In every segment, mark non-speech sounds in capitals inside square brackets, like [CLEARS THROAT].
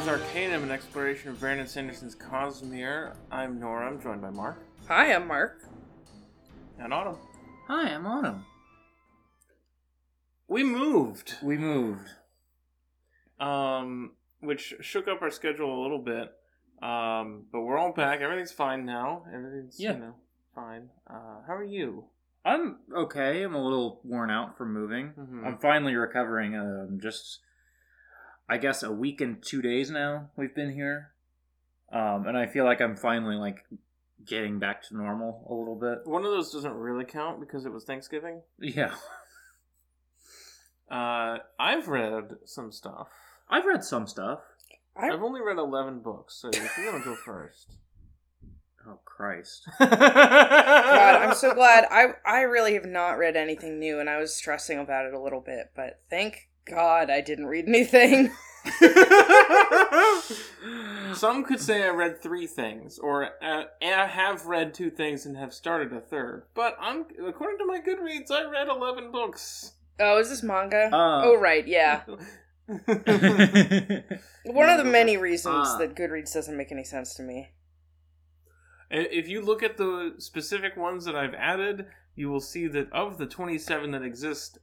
back to Ars Arcanum, an exploration of Brandon Sanderson's Cosmere. I'm Nora. I'm joined by Mark Hi, I'm Mark. and Autumn. Hi, I'm Autumn. We moved, We moved. um, which shook up our schedule a little bit. Um, but we're all back. Everything's fine now. Everything's Yeah. you know fine. Uh, how are you? I'm okay. I'm a little worn out from moving. Mhm. I'm finally recovering. Um, just, I guess, a week and two days now we've been here, um, and I feel like I'm finally like getting back to normal a little bit. One of those doesn't really count because it was Thanksgiving. Yeah, Uh, I've read some stuff. I've read some stuff. I, I've only read eleven books, so if you want to go first. [LAUGHS] Oh Christ! [LAUGHS] God, I'm so [LAUGHS] glad. I I really have not read anything new, and I was stressing about it a little bit. But thank God I didn't read anything. [LAUGHS] [LAUGHS] Some could say I read three things, or uh, I have read two things and have started a third. But I'm, according to my Goodreads, I read eleven books. Oh, is this manga? Uh. oh, right, yeah. [LAUGHS] One of the many reasons Ah. that Goodreads doesn't make any sense to me. if you look at the specific ones that I've added, you will see that of the twenty-seven that exist,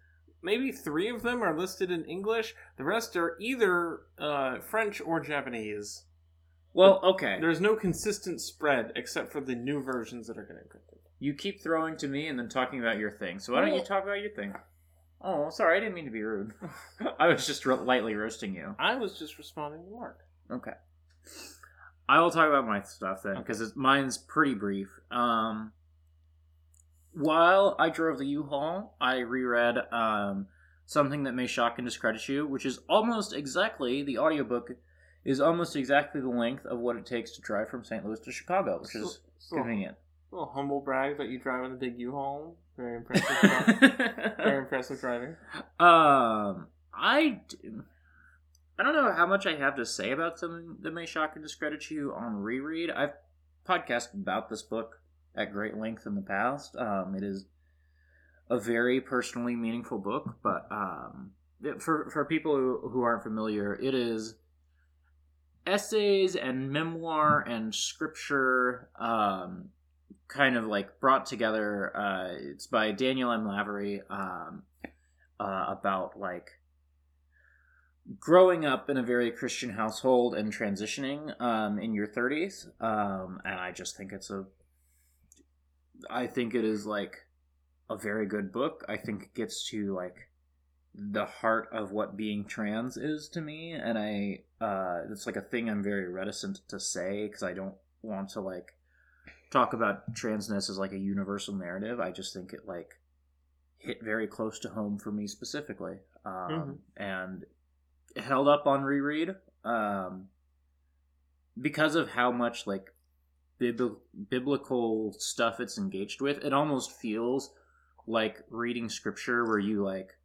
maybe three of them are listed in English. The rest are either uh, French or Japanese. well, okay. There's no consistent spread except for the new versions that are getting printed. You keep throwing to me and then talking about your thing. So why don't you talk about your thing? Oh, sorry, I didn't mean to be rude. [LAUGHS] I was just ro- lightly roasting you. I was just responding to Mark. Okay. I will talk about my stuff then because mine's pretty brief. Um, while I drove the U-Haul, I reread um, something that may shock and discredit you, which is almost exactly the audiobook is almost exactly the length of what it takes to drive from St. Louis to Chicago, which is So- convenient. little humble brag that you drive in the big U-Haul. Very impressive. [LAUGHS] very impressive driving. Um, I, I don't know how much I have to say about something that may shock and discredit you on reread. I've podcasted about this book at great length in the past. Um, it is a very personally meaningful book, but um, it- for for people who, who aren't familiar, it is essays and memoir and scripture um, kind of like brought together. Uh, it's by Daniel M. Lavery um, uh, about like growing up in a very Christian household and transitioning um, in your 30s. Um, and I just think it's a, I think it is like a very good book. I think it gets to like the heart of what being trans is to me and i uh it's like a thing i'm very reticent to say because i don't want to like talk about transness as like a universal narrative. I just think it like hit very close to home for me specifically. Um and held up on reread um because of how much like bibl- biblical stuff it's engaged with it almost feels like reading scripture where you like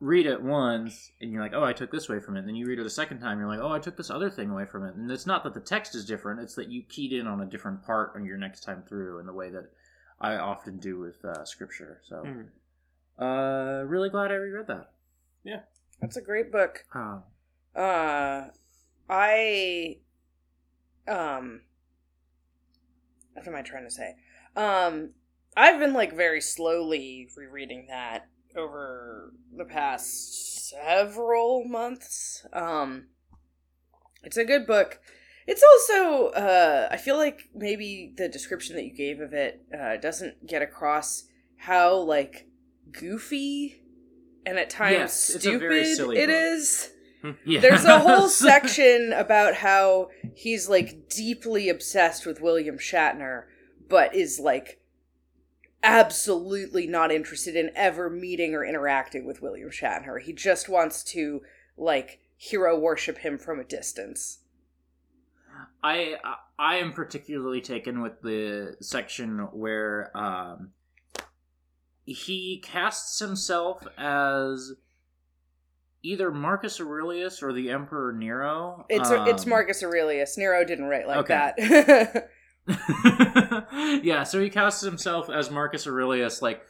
read it once and you're like, oh, I took this away from it. Then you read it a second time, you're like, oh, I took this other thing away from it. And it's not that the text is different; it's that you keyed in on a different part on your next time through, in the way that I often do with uh, scripture. So, Mhm. uh, really glad I reread that. Yeah, that's a great book. Um, Uh, I, um, what am I trying to say? Um, I've been like very slowly rereading that over the past several months. Um, it's a good book. It's also, uh, I feel like maybe the description that you gave of it uh, doesn't get across how like goofy and at times Yes, stupid it book. is. [LAUGHS] yeah. There's a whole [LAUGHS] section about how he's like deeply obsessed with William Shatner, but is like absolutely not interested in ever meeting or interacting with William Shatner. He just wants to like hero worship him from a distance. I I am particularly taken with the section where um, he casts himself as either Marcus Aurelius or the Emperor Nero. It's Um, it's Marcus Aurelius. Nero didn't write like Okay. that. [LAUGHS] [LAUGHS] yeah, so he casts himself as Marcus Aurelius, like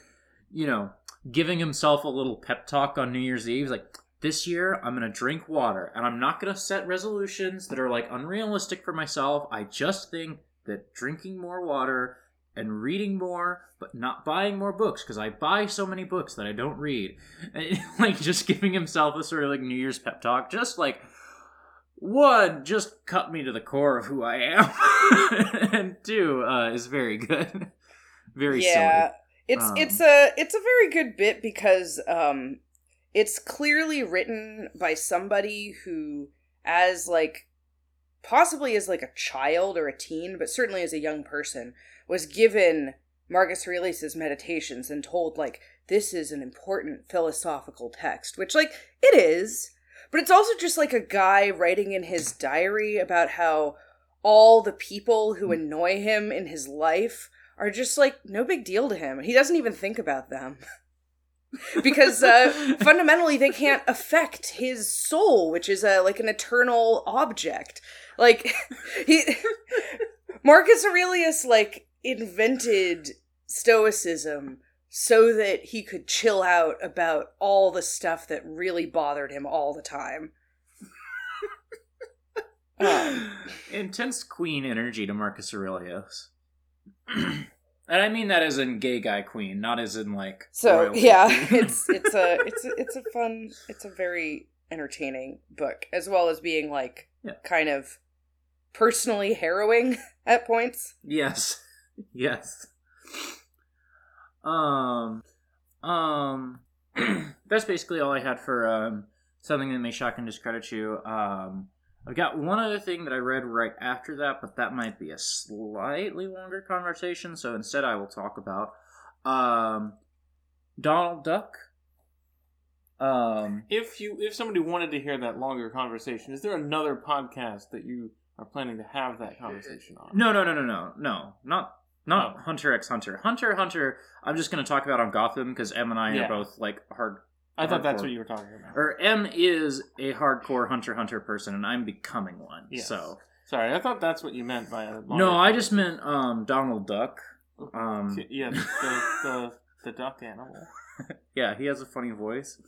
you know, giving himself a little pep talk on New Year's Eve, like. this year I'm going to drink water and I'm not going to set resolutions that are like unrealistic for myself. I just think that drinking more water and reading more, but not buying more books because I buy so many books that I don't read. [LAUGHS] And, like just giving himself a sort of like New Year's pep talk, just like one, just cut me to the core of who I am, [LAUGHS] and two uh, is very good, [LAUGHS] very yeah. silly. It's Um, it's a it's a very good bit because um it's clearly written by somebody who as like possibly as like a child or a teen, but certainly as a young person, was given Marcus Aurelius's meditations and told like this is an important philosophical text, which like it is, but it's also just like a guy writing in his diary about how all the people who annoy him in his life are just like no big deal to him. He doesn't even think about them. [LAUGHS] because uh, [LAUGHS] fundamentally they can't affect his soul, which is a like an eternal object. Like [LAUGHS] he Marcus Aurelius like invented stoicism so that he could chill out about all the stuff that really bothered him all the time. [LAUGHS] Um. Intense queen energy to Marcus Aurelius. [CLEARS THROAT] and I mean that as in gay guy queen, not as in like So [LAUGHS] yeah, [LAUGHS] it's it's a it's a, it's a fun it's a very entertaining book as well as being like Yeah. kind of personally harrowing at points. yes. [LAUGHS] Yes. Um um [CLEARS THROAT] that's basically all I had for um something that may shock and discredit you. Um I've got one other thing that I read right after that, but that might be a slightly longer conversation, so instead I will talk about um Donald Duck. Um If you if somebody wanted to hear that longer conversation, is there another podcast that you are planning to have that conversation on? No, no, no, no, no, no, not not. Hunter x Hunter. Hunter Hunter. I'm just gonna talk about on Gotham because M and I Yeah. are both like hard. I thought that's what you were talking about. Or M is a hardcore Hunter Hunter person, and I'm becoming one. Yes. So Sorry, I thought that's what you meant by a no, I just meant um Donald Duck. Um, yeah, the, the, the the duck animal. [LAUGHS] [LAUGHS] yeah, he has a funny voice.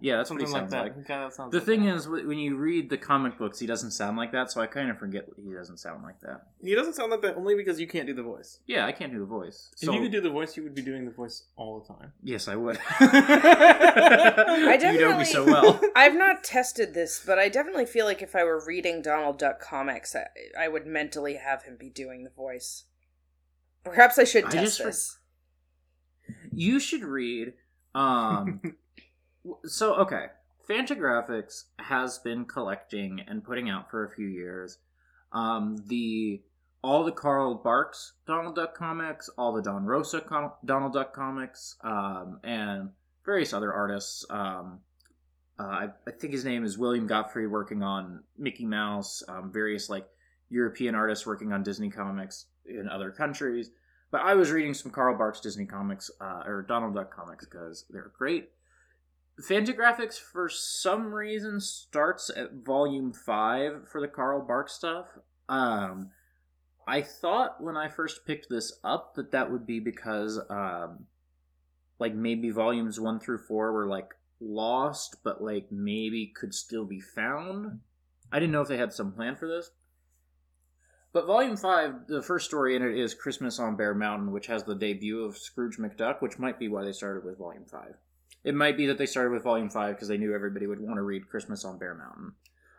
Yeah, that's what he Something like sounds that. like. He sounds The like thing that. is, when you read the comic books, he doesn't sound like that, so I kind of forget he doesn't sound like that. he doesn't sound like that only because you can't do the voice. Yeah, I can't do the voice. If So, you could do the voice, you would be doing the voice all the time. yes, I would. [LAUGHS] I you know me so well. [LAUGHS] I've not tested this, but I definitely feel like if I were reading Donald Duck comics, I, I would mentally have him be doing the voice. Perhaps I should I test just re- this. You should read. Um, [LAUGHS] so okay, Fantagraphics has been collecting and putting out for a few years. Um, the all the Carl Barks Donald Duck comics, all the Don Rosa com- Donald Duck comics, um, and various other artists. Um, uh, I, I think his name is William Godfrey, working on Mickey Mouse. Um, various like European artists working on Disney comics in other countries. But I was reading some Carl Barks Disney comics, uh, or Donald Duck comics, because they're great. Fantagraphics, for some reason, starts at volume 5 for the Carl Barks stuff. Um, I thought when I first picked this up that that would be because, um, like, maybe volumes 1 through 4 were, like, lost, but, like, maybe could still be found. I didn't know if they had some plan for this. But Volume 5, the first story in it is Christmas on Bear Mountain, which has the debut of Scrooge McDuck, which might be why they started with Volume 5. It might be that they started with Volume 5 because they knew everybody would want to read Christmas on Bear Mountain.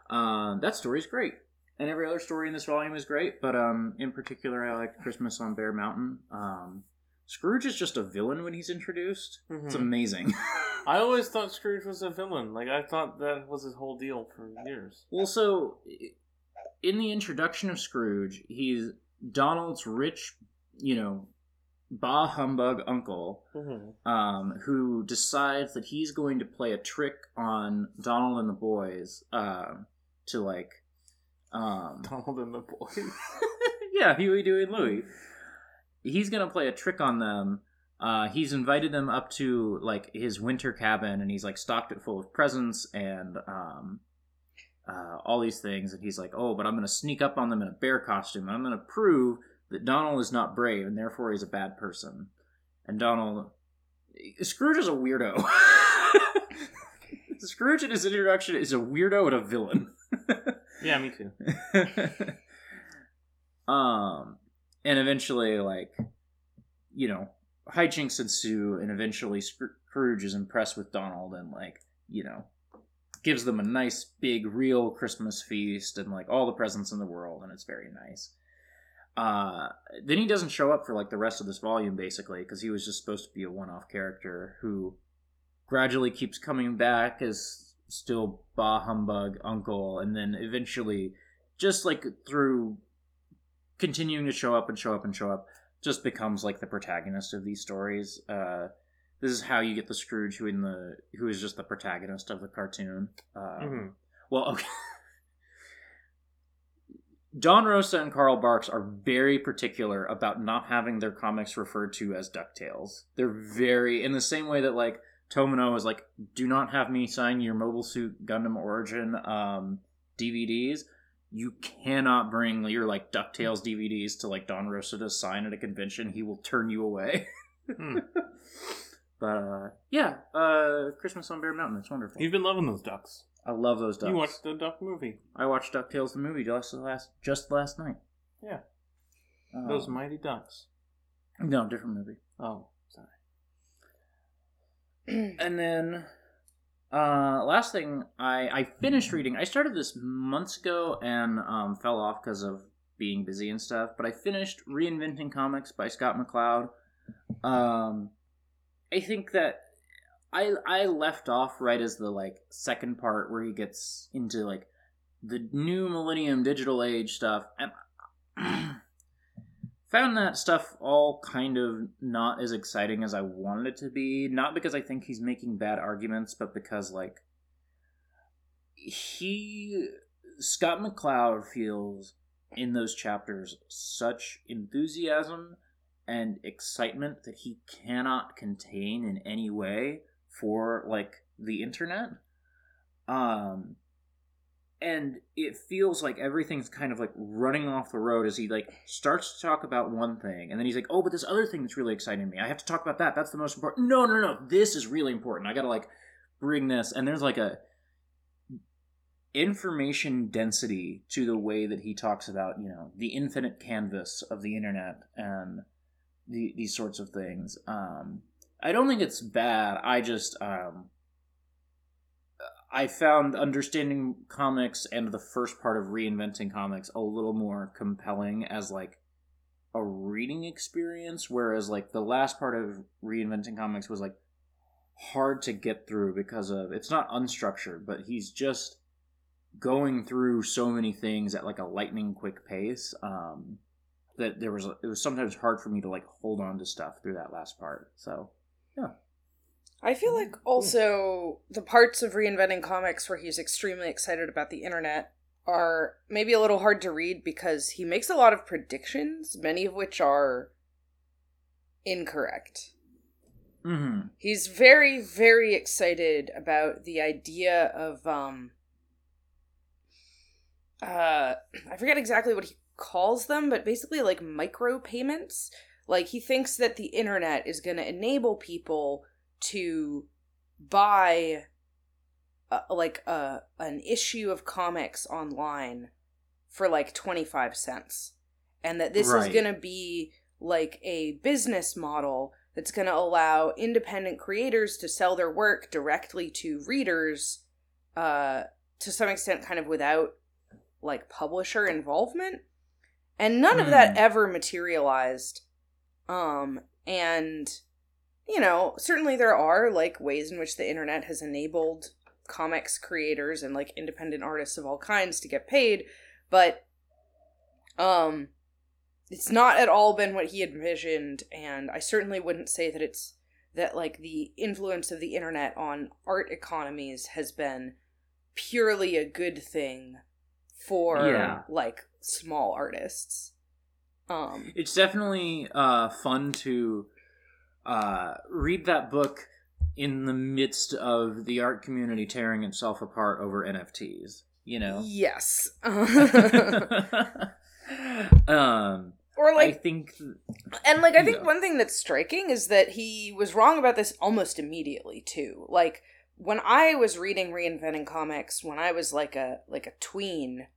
Um, that story's great. And every other story in this volume is great, but um, in particular, I like Christmas on Bear Mountain. Um, Scrooge is just a villain when he's introduced. It's Mhm. amazing. [LAUGHS] I always thought Scrooge was a villain. Like I thought that was his whole deal for years. Well, so in the introduction of Scrooge, he's Donald's rich, you know, bah humbug uncle, Mm-hmm. um, who decides that he's going to play a trick on Donald and the boys, um, to like, um, [LAUGHS] Donald and the boys. [LAUGHS] yeah, Huey, Dewey, and Louie. He's gonna play a trick on them. Uh, he's invited them up to like his winter cabin, and he's like stocked it full of presents and um, uh, all these things. And he's like, "Oh, but I'm gonna sneak up on them in a bear costume. and I'm gonna prove that Donald is not brave, and therefore he's a bad person." And Donald, Scrooge is a weirdo. [LAUGHS] Scrooge in his introduction is a weirdo and a villain. [LAUGHS] Yeah, me too. [LAUGHS] um, and eventually, like, you know, hijinks ensue, and eventually Scrooge is impressed with Donald and, like, you know, gives them a nice big real Christmas feast and like all the presents in the world, and it's very nice. Uh, then he doesn't show up for like the rest of this volume basically because he was just supposed to be a one-off character who gradually keeps coming back as still bah humbug uncle, and then eventually, just like through continuing to show up and show up and show up, just becomes like the protagonist of these stories. Uh, this is how you get the Scrooge who in the who is just the protagonist of the cartoon. Um, hmm Well, okay. Don Rosa and Carl Barks are very particular about not having their comics referred to as DuckTales. They're very in the same way that like Tomino is like, do not have me sign your Mobile Suit Gundam Origin um, DVDs. You cannot bring your like DuckTales DVDs to like Don Rosa to sign at a convention. He will turn you away. Hmm. [LAUGHS] But uh, yeah, uh, Christmas on Bear Mountain. It's wonderful. You've been loving those ducks. I love those ducks. You watched the duck movie. I watched Ducktales the movie just last just last night. Yeah. Um, Those mighty ducks. no different movie. Oh, sorry. [CLEARS THROAT] And then uh, last thing I I finished reading. I started this months ago and um, fell off because of being busy and stuff. But I finished Reinventing Comics by Scott McCloud. Um, I think that I I left off right as the like second part where he gets into like the new millennium digital age stuff and [CLEARS THROAT] found that stuff all kind of not as exciting as I wanted it to be. Not because I think he's making bad arguments, but because like he Scott McCloud feels in those chapters such enthusiasm and excitement that he cannot contain in any way for like the internet. Um and it feels like everything's kind of like running off the road as he like starts to talk about one thing and then he's like oh but this other thing that's really exciting me. I have to talk about that. That's the most important no no no. This is really important. I gotta like bring this. And there's like a information density to the way that he talks about you know the infinite canvas of the internet and the, these sorts of things. Um i don't think it's bad. I just um I found understanding comics and the first part of reinventing comics a little more compelling as like a reading experience, whereas like the last part of reinventing comics was like hard to get through because of it's not unstructured, but he's just going through so many things at like a lightning quick pace. Um, that there was it was sometimes hard for me to like hold on to stuff through that last part. So yeah. I feel like also the parts of reinventing comics where he's extremely excited about the internet are maybe a little hard to read because he makes a lot of predictions, many of which are incorrect. mm-hmm. He's very, very excited about the idea of um uh I forget exactly what he calls them, but basically like micropayments. Like he thinks that the internet is going to enable people to buy uh, like a an issue of comics online for like 25 cents. And that this is going to be like a business model that's going to allow independent creators to sell their work directly to readers uh to some extent kind of without like publisher involvement and none of that Hmm. ever materialized um and you know, certainly there are like ways in which the internet has enabled comics creators and like independent artists of all kinds to get paid, but um it's not at all been what he envisioned and I certainly wouldn't say that it's that like the influence of the internet on art economies has been purely a good thing for Yeah. like small artists. Um it's definitely uh, fun to uh, read that book in the midst of the art community tearing itself apart over NFTs. You know. Yes. [LAUGHS] [LAUGHS] um, or like I think and like I think Yeah. one thing that's striking is that he was wrong about this almost immediately too. Like when I was reading Reinventing Comics when I was like a like a tween,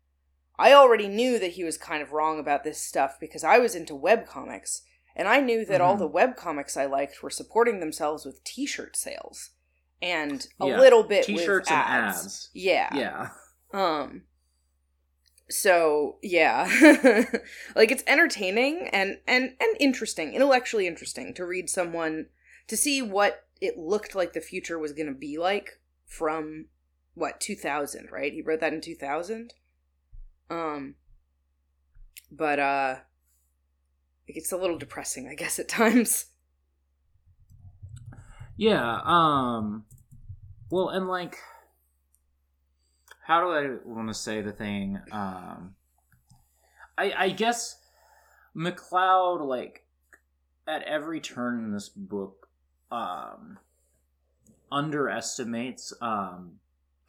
I already knew that he was kind of wrong about this stuff because I was into web comics and I knew that all Mhm. the web comics I liked were supporting themselves with t-shirt sales and a Yeah, little bit T-shirts with and ads. ads. Yeah. Yeah. Um so yeah. [LAUGHS] like it's entertaining and and and interesting, intellectually interesting to read someone to see what it looked like the future was going to be like from what 2000, right? He wrote that in 2000. Um but uh it gets a little depressing, I guess at times. Yeah, um well and like how do I want to say the thing? Um I I guess McCloud like at every turn in this book um underestimates um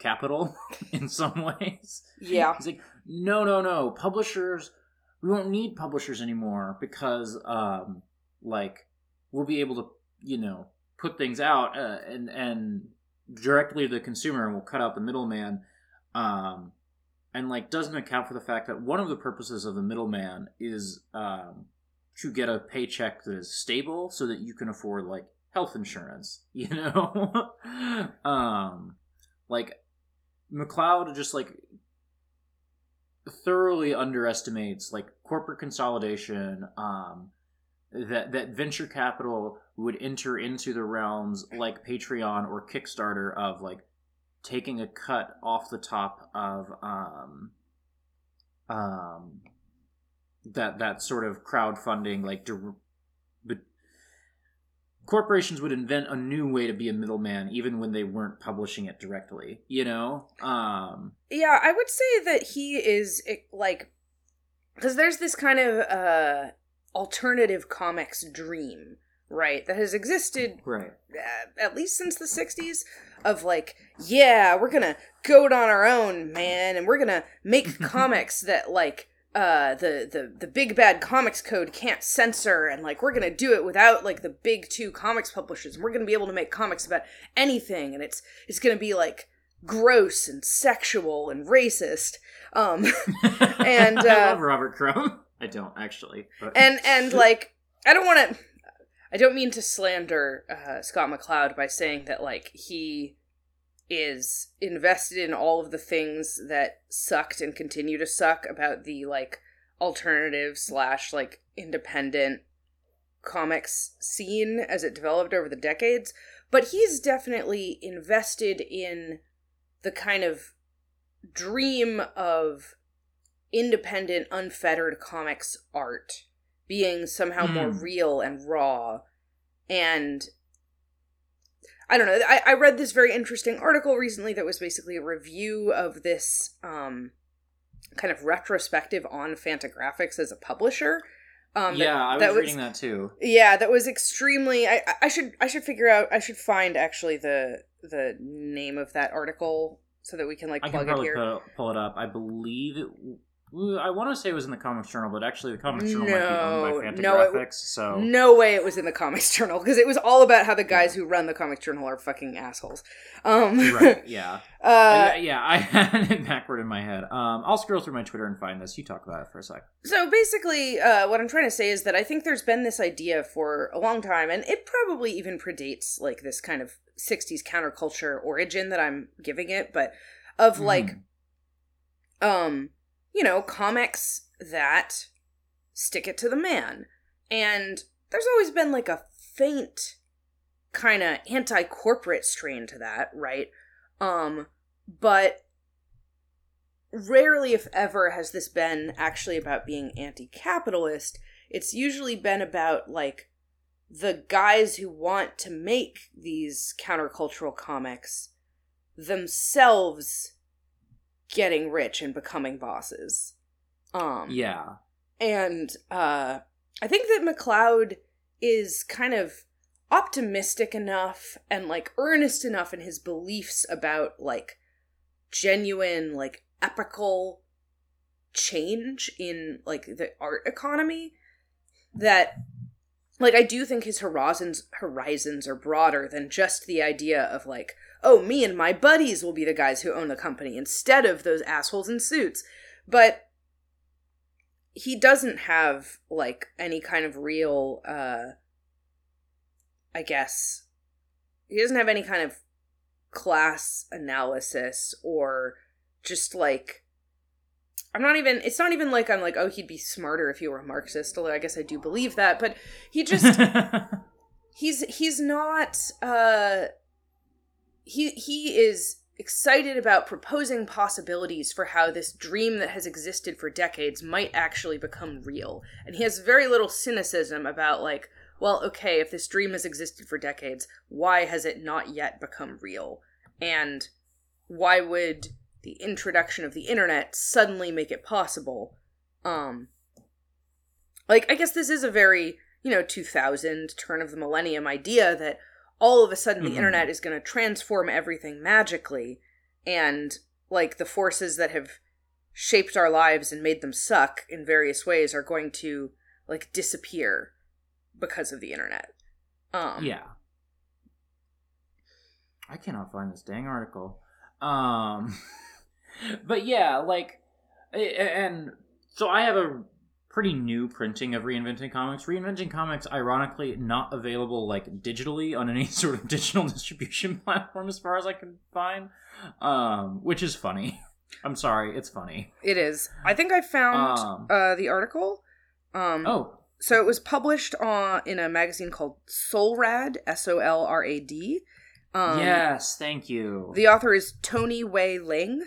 capital [LAUGHS] in some ways. Yeah. He's like, no, no, no. Publishers, we won't need publishers anymore because, um, like, we'll be able to, you know, put things out uh, and and directly to the consumer, and we'll cut out the middleman. Um, and like, doesn't account for the fact that one of the purposes of the middleman is um, to get a paycheck that is stable, so that you can afford like health insurance. [LAUGHS] You know, um, like McCloud just like thoroughly underestimates like corporate consolidation um that that venture capital would enter into the realms like patreon or kickstarter of like taking a cut off the top of um um that that sort of crowdfunding like but corporations would invent a new way to be a middleman even when they weren't publishing it directly you know um Yeah, I would say that he is like because there's this kind of uh alternative comics dream, right? That has existed right uh, at least since the 60s of like, yeah, we're going to go it on our own, man, and we're going to make [LAUGHS] comics that like uh the, the the big bad comics code can't censor and like we're gonna do it without like the big two comics publishers. And we're gonna be able to make comics about anything and it's it's gonna be like gross and sexual and racist. Um [LAUGHS] And, I uh, love Robert Crumb. [LAUGHS] I don't actually, but and and like i don't want to i don't mean to slander uh, scott mccloud by saying that like he is invested in all of the things that sucked and continue to suck about the like alternative slash like independent comics scene as it developed over the decades but he's definitely invested in the kind of dream of independent unfettered comics art being somehow more Hmm. real and raw and i don't know I, I read this very interesting article recently that was basically a review of this um kind of retrospective on fantagraphics as a publisher um that- yeah, I was, that reading that too. yeah that was extremely I, I- should i should figure out i should find actually the the name of that article so that we can like I plug can it probably here pull, pull it up. I believe it. I want to say it was in the Comics Journal, but actually the Comics Journal might be owned by No, no, it- Fantagraphics. so No way it was in the Comics Journal because it was all about how the guys who run the Comics Journal are fucking assholes. Um, right, [LAUGHS] yeah, uh, I- yeah. [LAUGHS] I had it backward in my head. Um, I'll scroll through my Twitter and find this. You talk about it for a sec. so basically, uh, what I'm trying to say is that I think there's been this idea for a long time, and it probably even predates like this kind of '60s counterculture origin that I'm giving it, but of like, Mhm. um, you know, comics that stick it to the man, and there's always been like a faint kind of anti-corporate strain to that, right? Um, but rarely if ever has this been actually about being anti-capitalist. It's usually been about like the guys who want to make these countercultural comics themselves getting rich and becoming bosses. Um yeah, and uh I think that McCloud is kind of optimistic enough and like earnest enough in his beliefs about like genuine like epical change in like the art economy that like I do think his horizons horizons are broader than just the idea of like oh, me and my buddies will be the guys who own the company instead of those assholes in suits. But he doesn't have like any kind of real uh I guess he doesn't have any kind of class analysis or just like I'm not even it's not even like I'm like oh he'd be smarter if he were a marxist although I guess I do believe that but he just [LAUGHS] he's he's not uh he he is excited about proposing possibilities for how this dream that has existed for decades might actually become real. And he has very little cynicism about like well okay if this dream has existed for decades why has it not yet become real? And why would the introduction of the internet suddenly make it possible? Um like i guess this is a very you know 2000 turn of the millennium idea that all of a sudden the Mhm. internet is going to transform everything magically and like the forces that have shaped our lives and made them suck in various ways are going to like disappear because of the internet um yeah. I cannot find this dang article. Um, [LAUGHS] but yeah, like, and so I have a pretty new printing of Reinventing Comics. Reinventing Comics, ironically, not available like digitally on any [LAUGHS] sort of digital distribution [LAUGHS] platform, as far as I can find. Um, which is funny. [LAUGHS] I'm sorry, it's funny. it is i think i found Um, uh the article um Oh, So it was published on in a magazine called Solrad, S O L R A D. Um, yes, thank you. The author is Tony Wei Ling.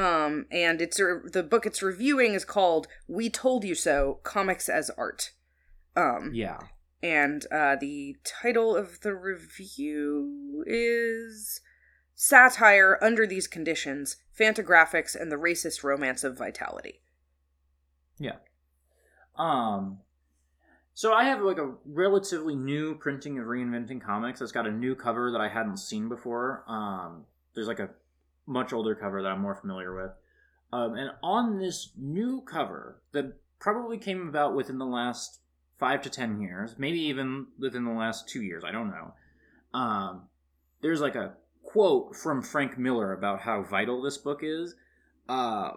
Um, and it's a, the book it's reviewing is called "We Told You So: Comics as Art." Um, yeah. and uh, the title of the review is "Satire Under These Conditions: Fantagraphics and the Racist Romance of Vitality." Yeah. Um so I have like a relatively new printing of Reinventing Comics. It's got a new cover that I hadn't seen before. Um there's like a much older cover that I'm more familiar with. Um and on this new cover that probably came about within the last 5 to 10 years, maybe even within the last 2 years, I don't know. Um there's like a quote from Frank Miller about how vital this book is. Uh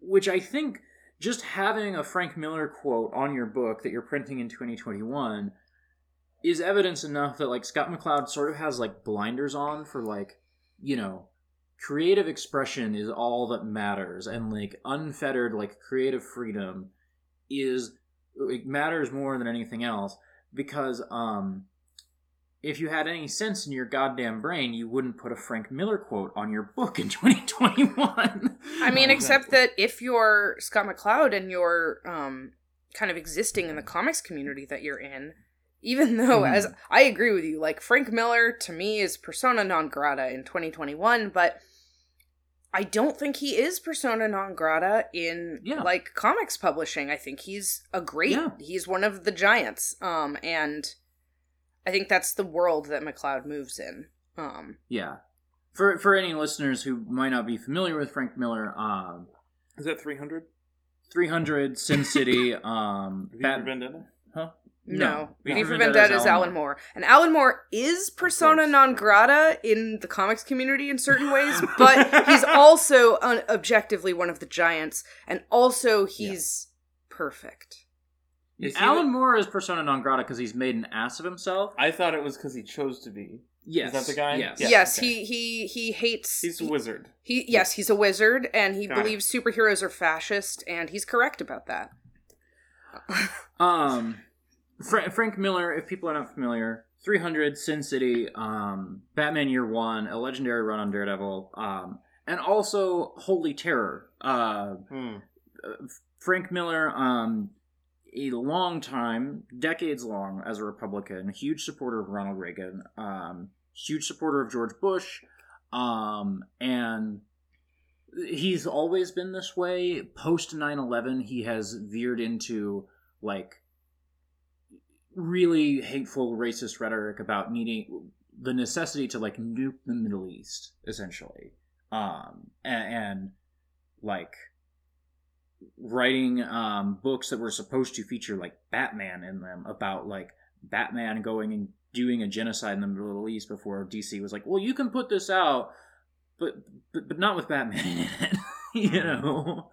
which I think just having a Frank Miller quote on your book that you're printing in 2021 is evidence enough that like Scott McCloud sort of has like blinders on for like, you know, creative expression is all that matters and like unfettered like creative freedom is it matters more than anything else because um if you had any sense in your goddamn brain, you wouldn't put a Frank Miller quote on your book in [LAUGHS] 2021. I mean, except that if you're Scott McCloud and you're um, kind of existing in the comics community that you're in, even though, Mhm. as I agree with you, like Frank Miller to me is persona non grata in 2021, but I don't think he is persona non grata in Yeah. like comics publishing. I think he's a great, Yeah. he's one of the giants, um, and I think that's the world that McCloud moves in. Um, Yeah. For for any listeners who might not be familiar with Frank Miller, um, Is that 300? 300, Sin City, [LAUGHS] um, V for Bat- Vendetta? huh? No, V V for for Vendetta Vendetta is is Alan Alan Moore, and Alan Moore is persona non grata in the comics community in certain ways, [LAUGHS] but he's also un- objectively one of the giants, and also he's perfect. Is he Alan the- Moore is persona non grata because he's made an ass of himself. I thought it was because he chose to be. Yes, Is that the guy? Yes. Yeah, yes, okay. he he he hates. He's a he, wizard. he- yes, he's a wizard, and he Got it. believes superheroes are fascist, and he's correct about that. Um, Fra- Frank Miller, if people are not familiar, 300, Sin City, um, Batman Year One, a legendary run on Daredevil, um, and also Holy Terror. Uh, Hmm. Frank Miller, um, a long time, decades long, as a Republican, huge supporter of Ronald Reagan, um, huge supporter of George Bush, um, and he's always been this way. Post 9 11, he has veered into, like, really hateful racist rhetoric about needing the necessity to, like, nuke the Middle East, essentially. Um, and, and like, writing um, books that were supposed to feature like Batman in them about like Batman going and doing a genocide in the Middle East before DC was like, well, you can put this out, but but, but not with Batman in it. [LAUGHS] you know.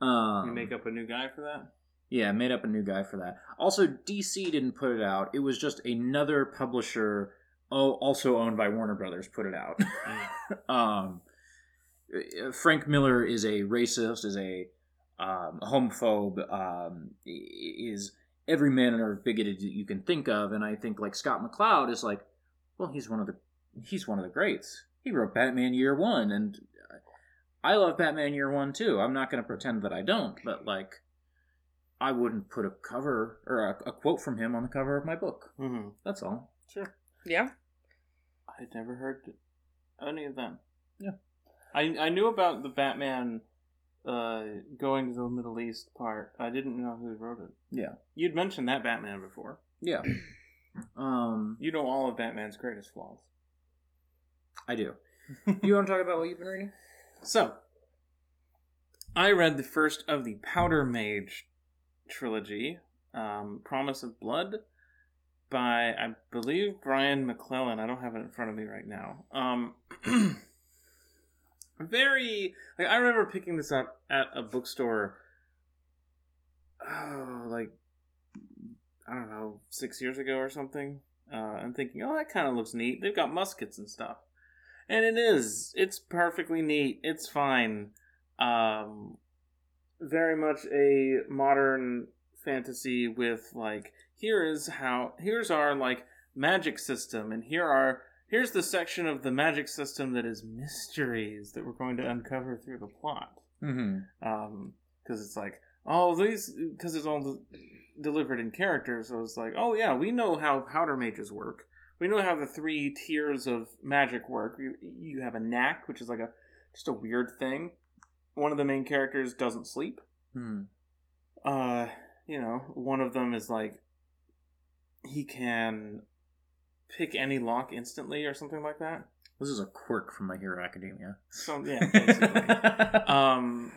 Um, you make up a new guy for that. Yeah, made up a new guy for that. Also, DC didn't put it out. It was just another publisher, oh, also owned by Warner Brothers, put it out. [LAUGHS] um, Frank Miller is a racist, is a um, homophobe, um, is every manner of bigoted that you can think of, and I think like Scott McCloud is like, well, he's one of the he's one of the greats. He wrote Batman Year One, and I love Batman Year One too. I'm not going to pretend that I don't, but like I wouldn't put a cover or a, a quote from him on the cover of my book. Mm-hmm. That's all. Sure. Yeah. I'd never heard any of them. Yeah. I I knew about the Batman uh, going to the Middle East part. I didn't know who wrote it. Yeah. You'd mentioned that Batman before. Yeah. [COUGHS] Um, You know all of Batman's greatest flaws. I do. [LAUGHS] you want to talk about what you've been reading? So, I read the first of the Powder Mage trilogy, um, Promise of Blood, by I believe Brian McClellan. I don't have it in front of me right now. Um, [CLEARS THROAT] very like I remember picking this up at a bookstore. Oh, like I don't know, six years ago or something. Uh, I'm thinking, oh, that kind of looks neat. They've got muskets and stuff, and it is. It's perfectly neat. It's fine. Um, very much a modern fantasy with like here is how here's our like magic system and here are here's the section of the magic system that is mysteries that we're going to uncover through the plot. Mm-hmm. um because it's like oh these because it's all de- delivered in character so it's like oh yeah we know how powder mages work. We know how the three tiers of magic work. You, you have a knack which is like a just a weird thing one of the main characters doesn't sleep. Hmm. uh you know one of them is like he can pick any lock instantly or something like that. This is a quirk from My Hero Academia. so yeah [LAUGHS] basically. [LAUGHS] Um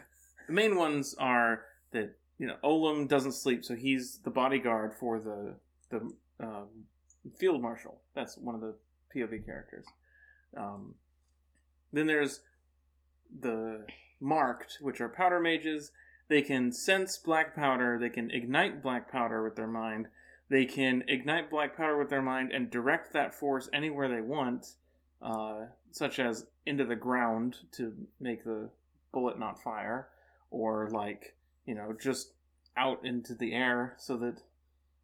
the main ones are that you know Olem doesn't sleep so he's the bodyguard for the the um, field marshal. That's one of the POV characters. Um then there's the marked which are powder mages they can sense black powder they can ignite black powder with their mind they can ignite black powder with their mind and direct that force anywhere they want uh, such as into the ground to make the bullet not fire, or like you know just out into the air so that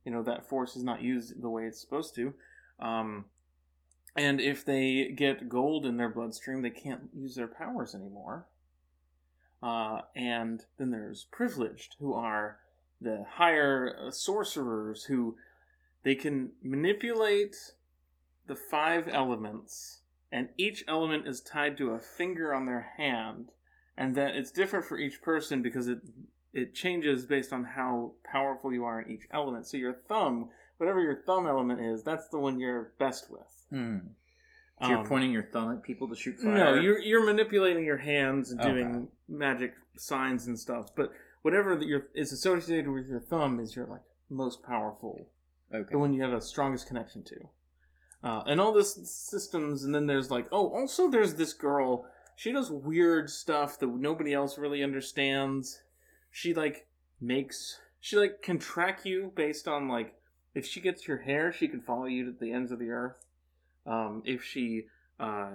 you know that force is not used the way it's supposed to. Um, and if they get gold in their bloodstream, they can't use their powers anymore. Uh, and then there's privileged, who are the higher uh, sorcerers who they can manipulate the five elements and each element is tied to a finger on their hand and that it's different for each person because it it changes based on how powerful you are in each element so your thumb whatever your thumb element is that's the one you're best with Hmm. So you're Um, pointing your thumb at people to shoot fire. no you're you're manipulating your hands and Okay. doing magic signs and stuff but whatever that your is associated with your thumb is your like most powerful okay. the one you have the strongest connection to. Uh, and all this systems, and then there's like, oh, also there's this girl. She does weird stuff that nobody else really understands. She like makes she like can track you based on like if she gets your hair, she can follow you to the ends of the earth. Um, if she uh,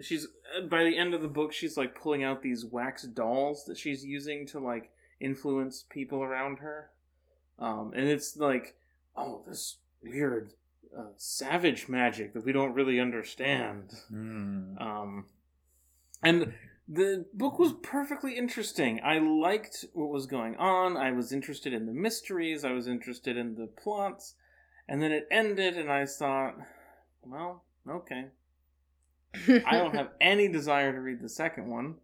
she's by the end of the book, she's like pulling out these wax dolls that she's using to like influence people around her. Um, and it's like oh, this weird uh, savage magic that we don't really understand. Hmm. Um, and the book was perfectly interesting. I liked what was going on. I was interested in the mysteries. I was interested in the plots. And then it ended, and I thought, well, okay. [LAUGHS] I don't have any desire to read the second one.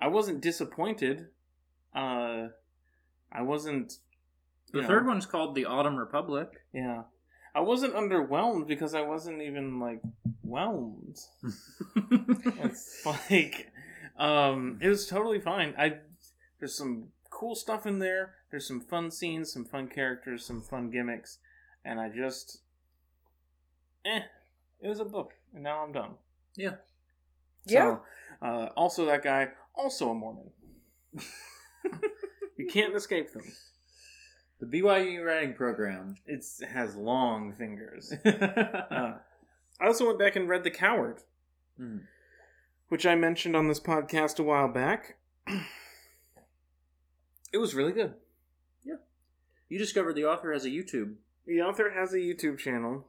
I wasn't disappointed. Uh, I wasn't. The know, third one's called The Autumn Republic. Yeah. I wasn't underwhelmed because I wasn't even like whelmed. [LAUGHS] It's like um it was totally fine. I there's some cool stuff in there. There's some fun scenes, some fun characters, some fun gimmicks. and I just, eh, it was a book, and now I'm done. Yeah. Yeah. So, uh, also, that guy, also a Mormon. [LAUGHS] you can't escape them. The BYU writing program. It has long fingers. [LAUGHS] Uh, I also went back and read The Coward, mm. which I mentioned on this podcast a while back. it was really good. Yeah. You discovered the author has a YouTube. The author has a YouTube channel.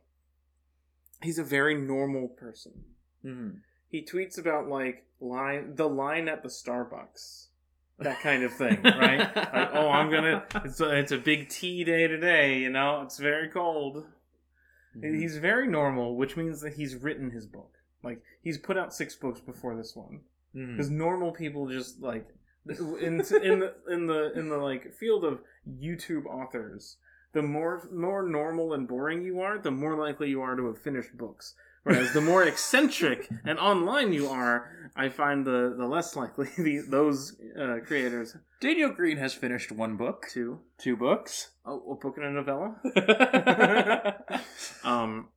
He's a very normal person. Mm-hmm. He tweets about like line the line at the Starbucks, that kind of thing, [LAUGHS] right? like, oh, I'm gonna. It's a, it's a big tea day today. You know, it's very cold. Mm-hmm. He's very normal, which means that he's written his book. Like he's put out six books before this one. Mhm. Because normal people just like in in the in the in the like field of YouTube authors, the more more normal and boring you are, the more likely you are to have finished books. Whereas the more eccentric [LAUGHS] and online you are, I find the the less likely [LAUGHS] the, those uh, creators Daniel Greene has finished one book, to two books. oh, a book and a novella. [LAUGHS] um,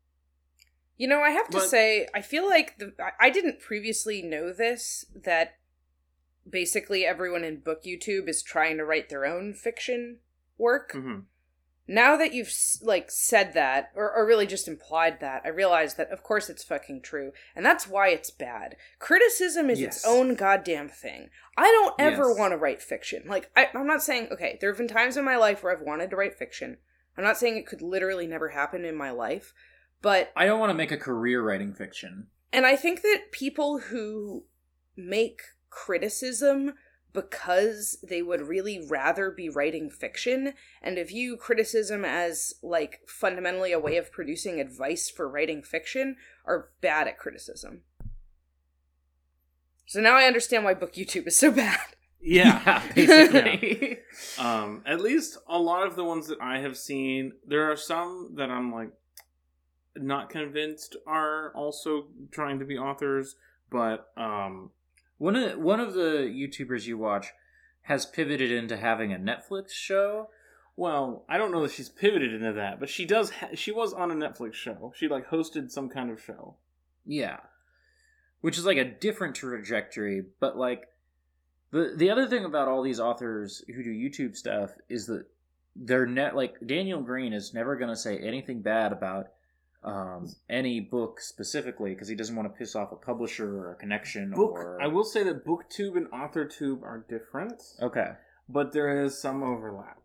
You know, I have to But- say, I feel like the, I- I didn't previously know this that basically everyone in book YouTube is trying to write their own fiction work. mhm. Now that you've like said that, or, or really just implied that, I realize that of course it's fucking true, and that's why it's bad. Criticism is its own goddamn thing. I don't ever Yes. want to write fiction. Like I, I'm not saying okay. There have been times in my life where I've wanted to write fiction. I'm not saying it could literally never happen in my life, but I don't want to make a career writing fiction. and I think that people who make criticism because they would really rather be writing fiction and view criticism as like fundamentally a way of producing advice for writing fiction are bad at criticism. So now I understand why book YouTube is so bad. [LAUGHS] yeah, basically. um at least a lot of the ones that i have seen there are some that i'm like not convinced are also trying to be authors but um one of one of the YouTubers you watch has pivoted into having a Netflix show. well i don't know that she's pivoted into that but she does ha- she was on a netflix show she like hosted some kind of show Yeah. Which is like a different trajectory, but like the the other thing about all these authors who do YouTube stuff is that they're net like Daniel Greene is never going to say anything bad about um, any book specifically because he doesn't want to piss off a publisher or a connection book or i will say that booktube and authortube are different okay but there is some overlap.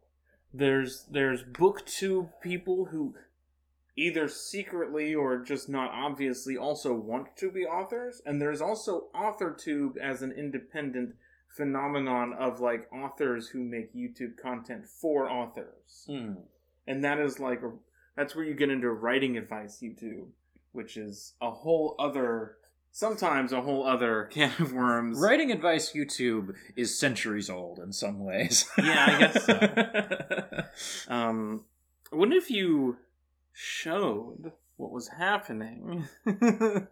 There's there's booktube people who either secretly or just not obviously also want to be authors, and there's also authortube as an independent phenomenon of like authors who make YouTube content for authors. Hmm. And that is like that's where you get into writing advice YouTube, which is a whole other sometimes a whole other [LAUGHS] can of worms. writing advice YouTube is centuries old in some ways. [LAUGHS] Yeah, I guess so. [LAUGHS] Um, what if you showed what was happening?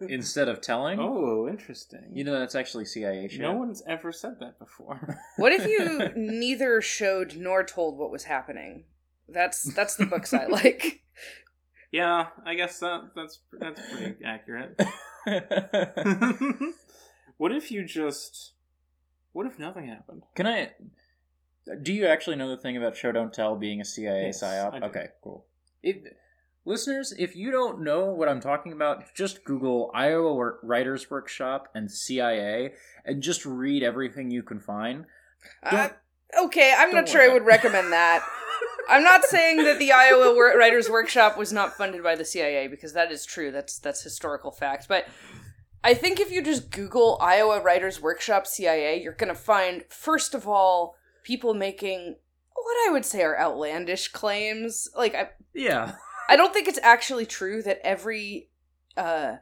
Instead of telling, oh, interesting. you know that's actually CIA shit. no one's ever said that before. What if you neither showed nor told what was happening? That's that's the books I [LAUGHS] like. yeah, I guess that that's that's pretty accurate. [LAUGHS] what if you just? What if nothing happened? Can I? Do you actually know the thing about show don't tell being a CIA Yes, psyop? I do. Okay, cool. If listeners, if you don't know what I'm talking about, just Google Iowa Writers Workshop and CIA, and just read everything you can find. Uh, okay, I'm don't not sure I would recommend that. [LAUGHS] I'm not saying that the Iowa Writers Workshop was not funded by the CIA because that is true. That's that's historical fact. But I think if you just Google Iowa Writers Workshop CIA, you're gonna find first of all people making what I would say are outlandish claims. Like I, Yeah. I don't think it's actually true that every uh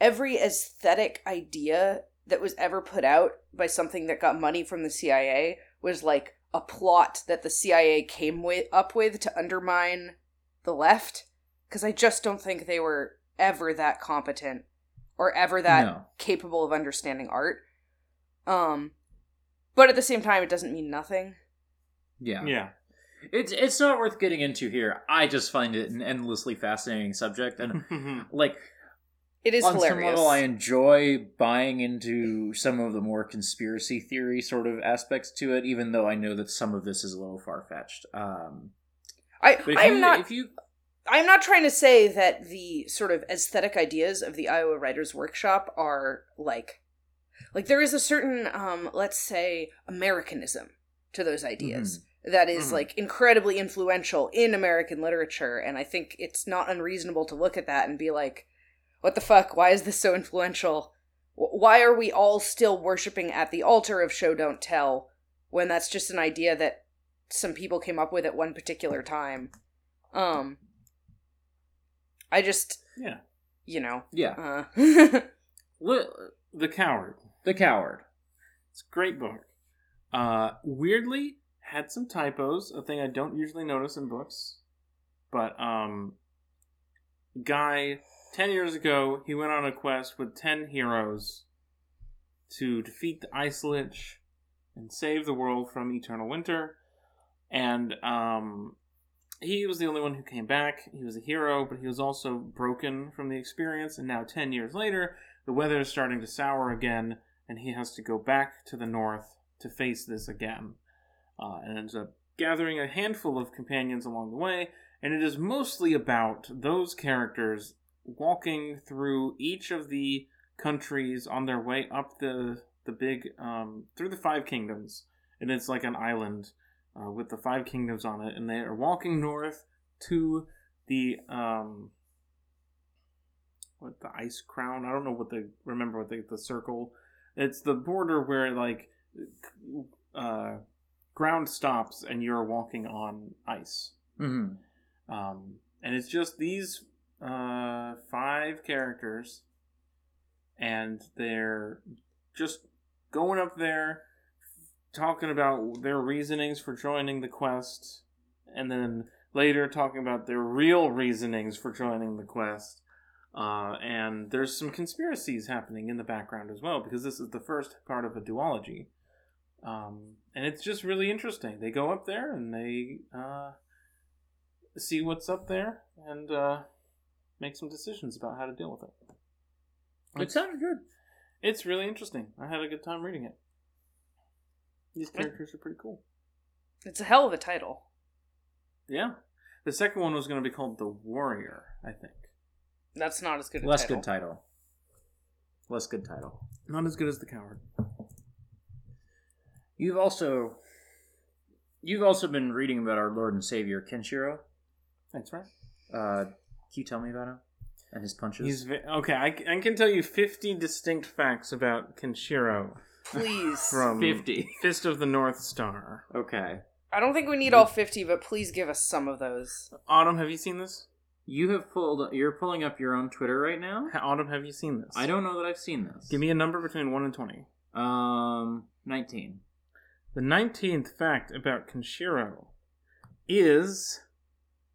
every aesthetic idea that was ever put out by something that got money from the CIA was like a plot that the CIA came with, up with to undermine the left because I just don't think they were ever that competent or ever that No. capable of understanding art. Um but at the same time it doesn't mean nothing. Yeah. Yeah. It's it's not worth getting into here. I just find it an endlessly fascinating subject, and [LAUGHS] like It is on hilarious. some level, I enjoy buying into some of the more conspiracy theory sort of aspects to it, even though I know that some of this is a little far fetched. Um, I I'm you, not. if you I'm not trying to say that the sort of aesthetic ideas of the Iowa Writers Workshop are like like there is a certain um let's say Americanism to those ideas that is Mhm. like incredibly influential in American literature and I think it's not unreasonable to look at that and be like what the fuck why is this so influential why are we all still worshiping at the altar of show don't tell when that's just an idea that some people came up with at one particular time um I just, yeah. you know, yeah, uh, [LAUGHS] The Coward. the coward. It's a great book. Uh, weirdly, had some typos, a thing I don't usually notice in books. But, um, guy, 10 years ago, he went on a quest with 10 heroes to defeat the Ice Lich and save the world from eternal winter. And, um, he was the only one who came back. He was a hero, but he was also broken from the experience. And now, 10 years later, the weather is starting to sour again, and he has to go back to the north to face this again. Uh, and ends up gathering a handful of companions along the way, and it is mostly about those characters walking through each of the countries on their way up the the big um, through the five kingdoms, and it's like an island uh, with the five kingdoms on it, and they are walking north to the um, what the ice crown. I don't know what the remember what the the circle. It's the border where like uh, ground stops and you're walking on ice. hmm Um, and it's just these uh, five characters, and they're just going up there, talking about their reasonings for joining the quest, and then later talking about their real reasonings for joining the quest. Uh, and there's some conspiracies happening in the background as well, because this is the first part of a duology. Um, and it's just really interesting. They go up there and they uh, see what's up there and uh, make some decisions about how to deal with it. It sounded good. It's really interesting. I had a good time reading it. These characters are pretty cool. it's a hell of a title. Yeah. The second one was going to be called The Warrior, I think. That's not as good a Less title. good title. Less good title. Not as good as The Coward. You've also you've also been reading about our Lord and Savior Kenshiro. That's right? Uh, can you tell me about him and his punches? He's ve- okay. I can tell you fifty distinct facts about Kenshiro Please. [LAUGHS] from 50. Fist of the North Star. okay. I don't think we need all 50, but please give us some of those. Autumn, have you seen this? You have pulled. You're pulling up your own Twitter right now. Ha- Autumn, have you seen this? I don't know that I've seen this. Give me a number between one and twenty. um nineteen. The nineteenth fact about Kenshiro is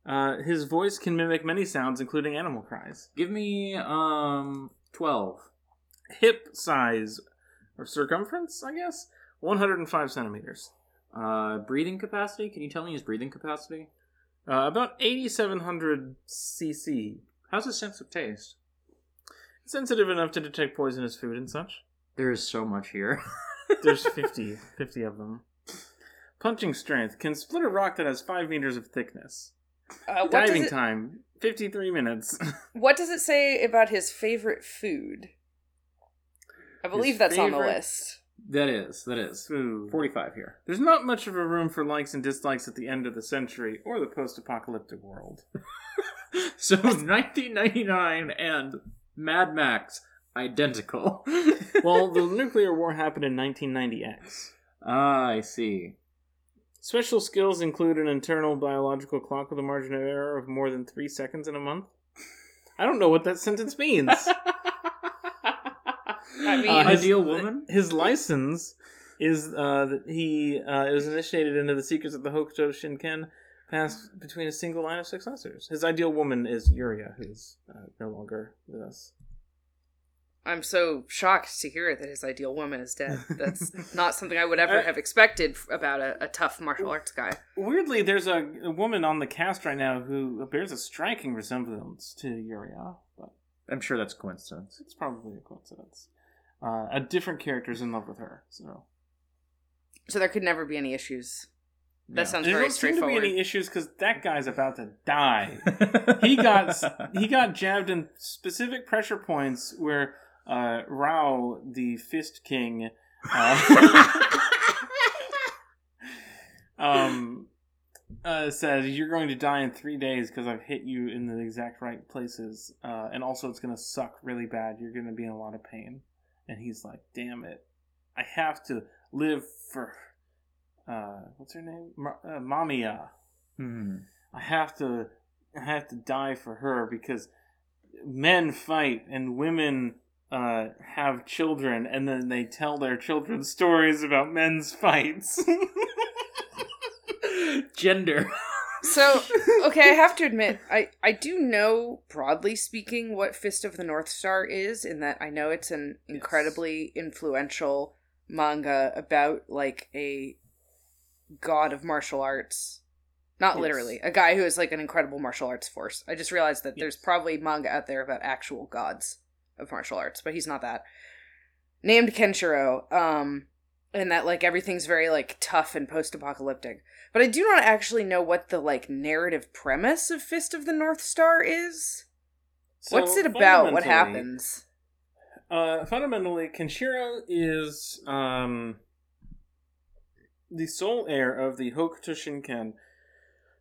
uh, his voice can mimic many sounds, including animal cries. Give me um twelve. Hip size or circumference, I guess, one hundred and five centimeters. Uh, breathing capacity. Can you tell me his breathing capacity? Uh, about eighty-seven hundred cc. How's his sense of taste? Sensitive enough to detect poisonous food and such. There is so much here. [LAUGHS] There's 50, 50 of them. Punching strength can split a rock that has five meters of thickness. Uh, what, Diving it, time, 53 minutes. [LAUGHS] what does it say about his favorite food? I believe His that's on the list. that is. That is. Food. Forty-five here. There's not much of a room for likes and dislikes at the end of the century or the post apocalyptic world. [LAUGHS] [LAUGHS] So 1999 and Mad Max identical. Well, the nuclear war happened in 1990X. ah, I see. Special skills include an internal biological clock with a margin of error of more than three seconds in a month. I don't know what that sentence means. [LAUGHS] I mean, Uh, his- Ideal woman? His license is uh, that he uh, is initiated into the secrets of the Hokuto Shinken, passed between a single line of successors. His ideal woman is Yuria, who's uh, no longer with us. I'm so shocked to hear that his ideal woman is dead. [LAUGHS] That's not something I would ever Uh, have expected about a, a tough martial arts guy. Weirdly, there's a, a woman on the cast right now who bears a striking resemblance to Yuria, but I'm sure that's a coincidence. it's probably a coincidence. Uh, a different character is in love with her, so So there could never be any issues. That Yeah. sounds there very don't seem to be any issues because that guy's about to [LAUGHS] die. he got he got jabbed in specific pressure points where uh, Raoh, the Fist King, uh, [LAUGHS] um, uh, said you're going to die in three days because I've hit you in the exact right places, uh, and also it's going to suck really bad. You're going to be in a lot of pain. And he's like, "Damn it, I have to live for uh, what's her name, Ma- uh, Mamiya." Hmm. I have to I have to die for her because men fight and women uh, have children and then they tell their children stories about men's fights. [LAUGHS] Gender. So, okay, I have to admit, I, I do know, broadly speaking, what Fist of the North Star is, in that I know it's an incredibly influential manga about, like, a god of martial arts. Not Yes. literally, a guy who is, like, an incredible martial arts force. I just realized that there's probably manga out there about actual gods of martial arts, but he's not that. Named Kenshiro, um, and that, like, everything's very, like, tough and post apocalyptic. But I do not actually know what the like narrative premise of Fist of the North Star is. What's it about? What happens? Uh, fundamentally, Kenshiro is um, the sole heir of the Hokuto Shinken,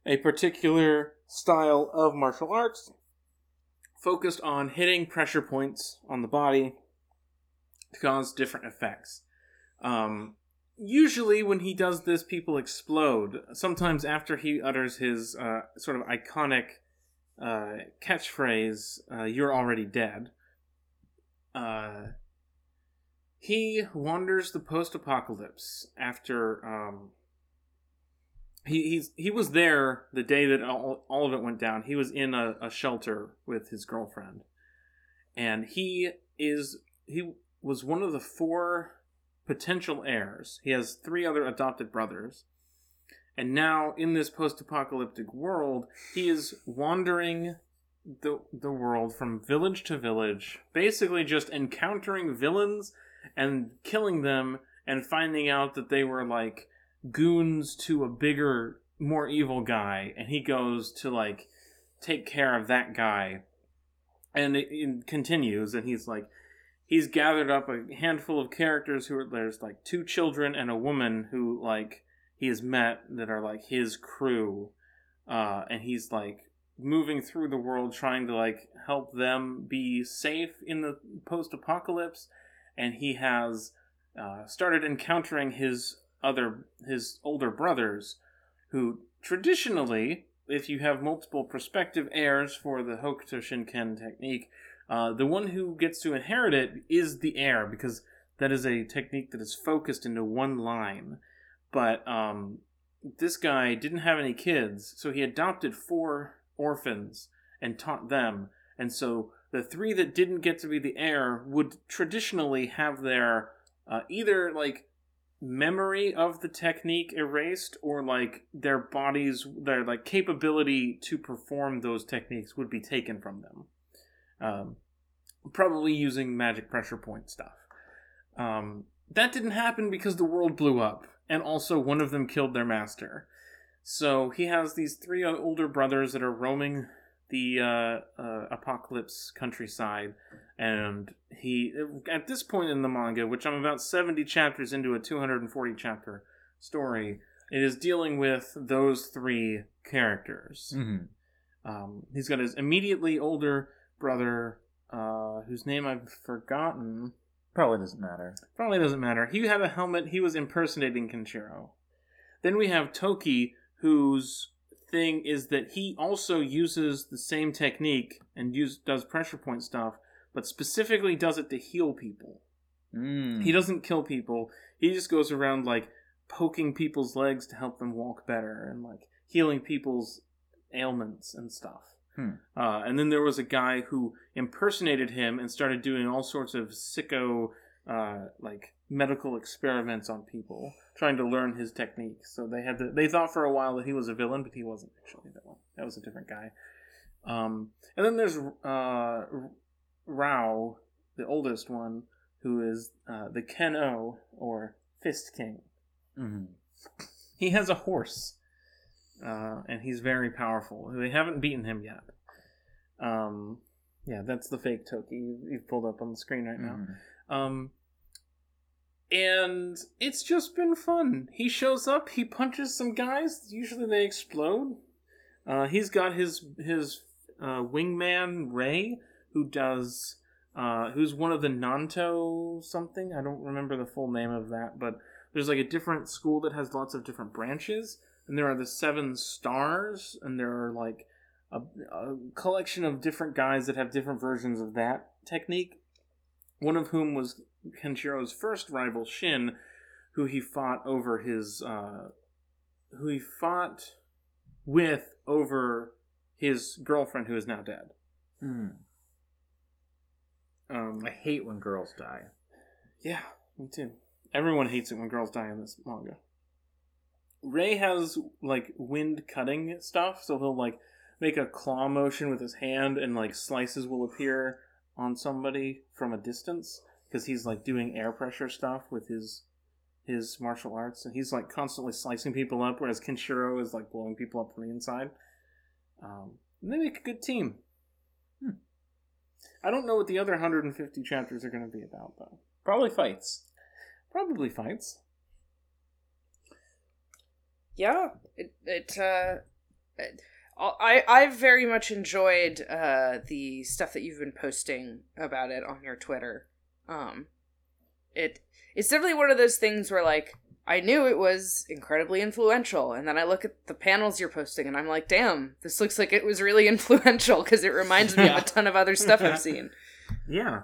a particular style of martial arts focused on hitting pressure points on the body to cause different effects. Um, usually, when he does this, people explode. Sometimes after he utters his uh, sort of iconic uh, catchphrase, uh, "You're already dead." uh, he wanders the post-apocalypse after um, he he's he was there the day that all, all of it went down. He was in a, a shelter with his girlfriend, and he is he was one of the four potential heirs. He has three other adopted brothers. And now, in this post-apocalyptic world, he is wandering the the world from village to village, basically just encountering villains and killing them and finding out that they were like goons to a bigger, more evil guy, and he goes to like take care of that guy. And it, it continues, and he's like, he's gathered up a handful of characters who are there's like two children and a woman who like he has met that are like his crew, uh, and he's like moving through the world trying to like help them be safe in the post-apocalypse and he has uh, started encountering his other his older brothers who traditionally if you have multiple prospective heirs for the Hokuto Shinken technique uh, the one who gets to inherit it is the heir because that is a technique that is focused into one line. But um, this guy didn't have any kids so he adopted four orphans and taught them. And so the three that didn't get to be the heir would traditionally have their uh, either like memory of the technique erased or like their bodies their like capability to perform those techniques would be taken from them. Um, probably using magic pressure point stuff. Um, that didn't happen because the world blew up and also one of them killed their master. So he has these three older brothers that are roaming the uh, uh, apocalypse countryside, and he at this point in the manga, which I'm about 70 chapters into a 240 chapter story, it is dealing with those three characters. Mm-hmm. Um, he's got his immediately older brother, uh, whose name I've forgotten. Probably doesn't matter. Probably doesn't matter. He had a helmet. He was impersonating Kenshiro. Then we have Toki, whose thing is that he also uses the same technique and use, does pressure point stuff, but specifically does it to heal people. Mm. He doesn't kill people. He just goes around like poking people's legs to help them walk better and like healing people's ailments and stuff. Hmm. Uh, and then there was a guy who impersonated him and started doing all sorts of sicko, uh, like medical experiments on people, trying to learn his technique. So they had to, they thought for a while that he was a villain, but he wasn't actually that one. That was a different guy. Um, and then there's uh, Raoh, the oldest one, who is uh, the Ken O or Fist King. Mhm. He has a horse, uh, and he's very powerful. They haven't beaten him yet. Um, yeah, that's the fake Toki you- you've pulled up on the screen right now. Mhm. Um, and it's just been fun. He shows up, he punches some guys. Usually they explode. Uh, he's got his his uh, wingman Ray, who does uh, who's one of the Nanto something. I don't remember the full name of that, but there's like a different school that has lots of different branches, and there are the seven stars, and there are like a, a collection of different guys that have different versions of that technique. One of whom was Kenshiro's first rival, Shin, who he fought over his, uh, who he fought with over his girlfriend, who is now dead. Mhm. Um, I hate when girls die. Yeah, me too. Everyone hates it when girls die in this manga. Ray has like wind cutting stuff, so he'll like make a claw motion with his hand and like slices will appear on somebody from a distance because he's like doing air pressure stuff with his his martial arts and he's like constantly slicing people up whereas Kenshiro is like blowing people up from the inside. Um, and they make a good team. Hmm. I don't know what the other 150 chapters are going to be about though. Probably fights. Probably fights. Yeah, it it uh, it- I I've very much enjoyed uh the stuff that you've been posting about it on your Twitter. Um, it it's definitely one of those things where like I knew it was incredibly influential, and then I look at the panels you're posting, and I'm like, damn, this looks like it was really [LAUGHS] influential because it reminds me Yeah. of a [LAUGHS] ton of other stuff I've seen. [LAUGHS] Yeah.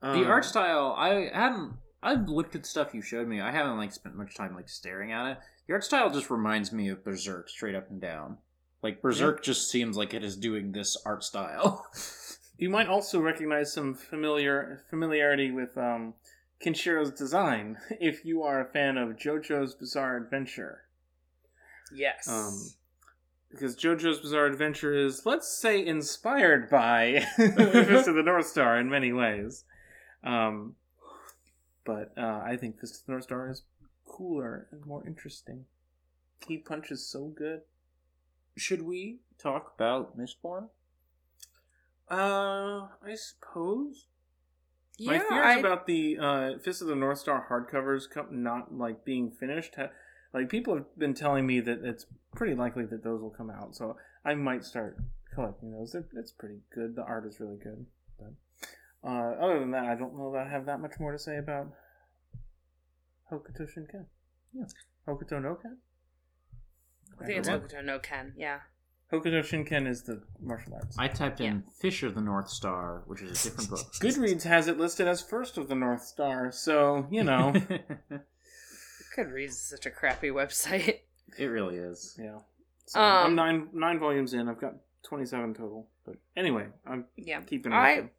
the Um, art style, I haven't. I've looked at stuff you showed me. I haven't like spent much time like staring at it. The art style just reminds me of Berserk, straight up and down. Like Berserk just seems like it is doing this art style. You might also recognize some familiar familiarity with um, Kenshiro's design [LAUGHS] if you are a fan of JoJo's Bizarre Adventure. Yes. Um, because JoJo's Bizarre Adventure is, let's say, inspired by [LAUGHS] Fist of the North Star in many ways. Um, but uh, I think Fist of the North Star is cooler and more interesting. He punches so good. Should we talk about Mistborn? Uh, I suppose. yeah, My fears I, about the uh, Fist of the North Star hardcovers not like being finished. Ha- like people have been telling me that it's pretty likely that those will come out, so I might start collecting those. They're, it's pretty good. The art is really good. But uh, other than that, I don't know that I have that much more to say about Hokuto Shinken. Yeah. Hokuto no Ken. I think it's. Hokuto no Ken. Yeah. Hokuto Shinken is the martial arts. I typed in Fisher of the North Star, which is a different book. [LAUGHS] Goodreads has it listed as first of the North Star, so you know. [LAUGHS] Goodreads is such a crappy website. it really is. Yeah. So I'm Um, nine nine volumes in. I've got twenty seven total. But anyway, I'm Yeah. keeping I- it.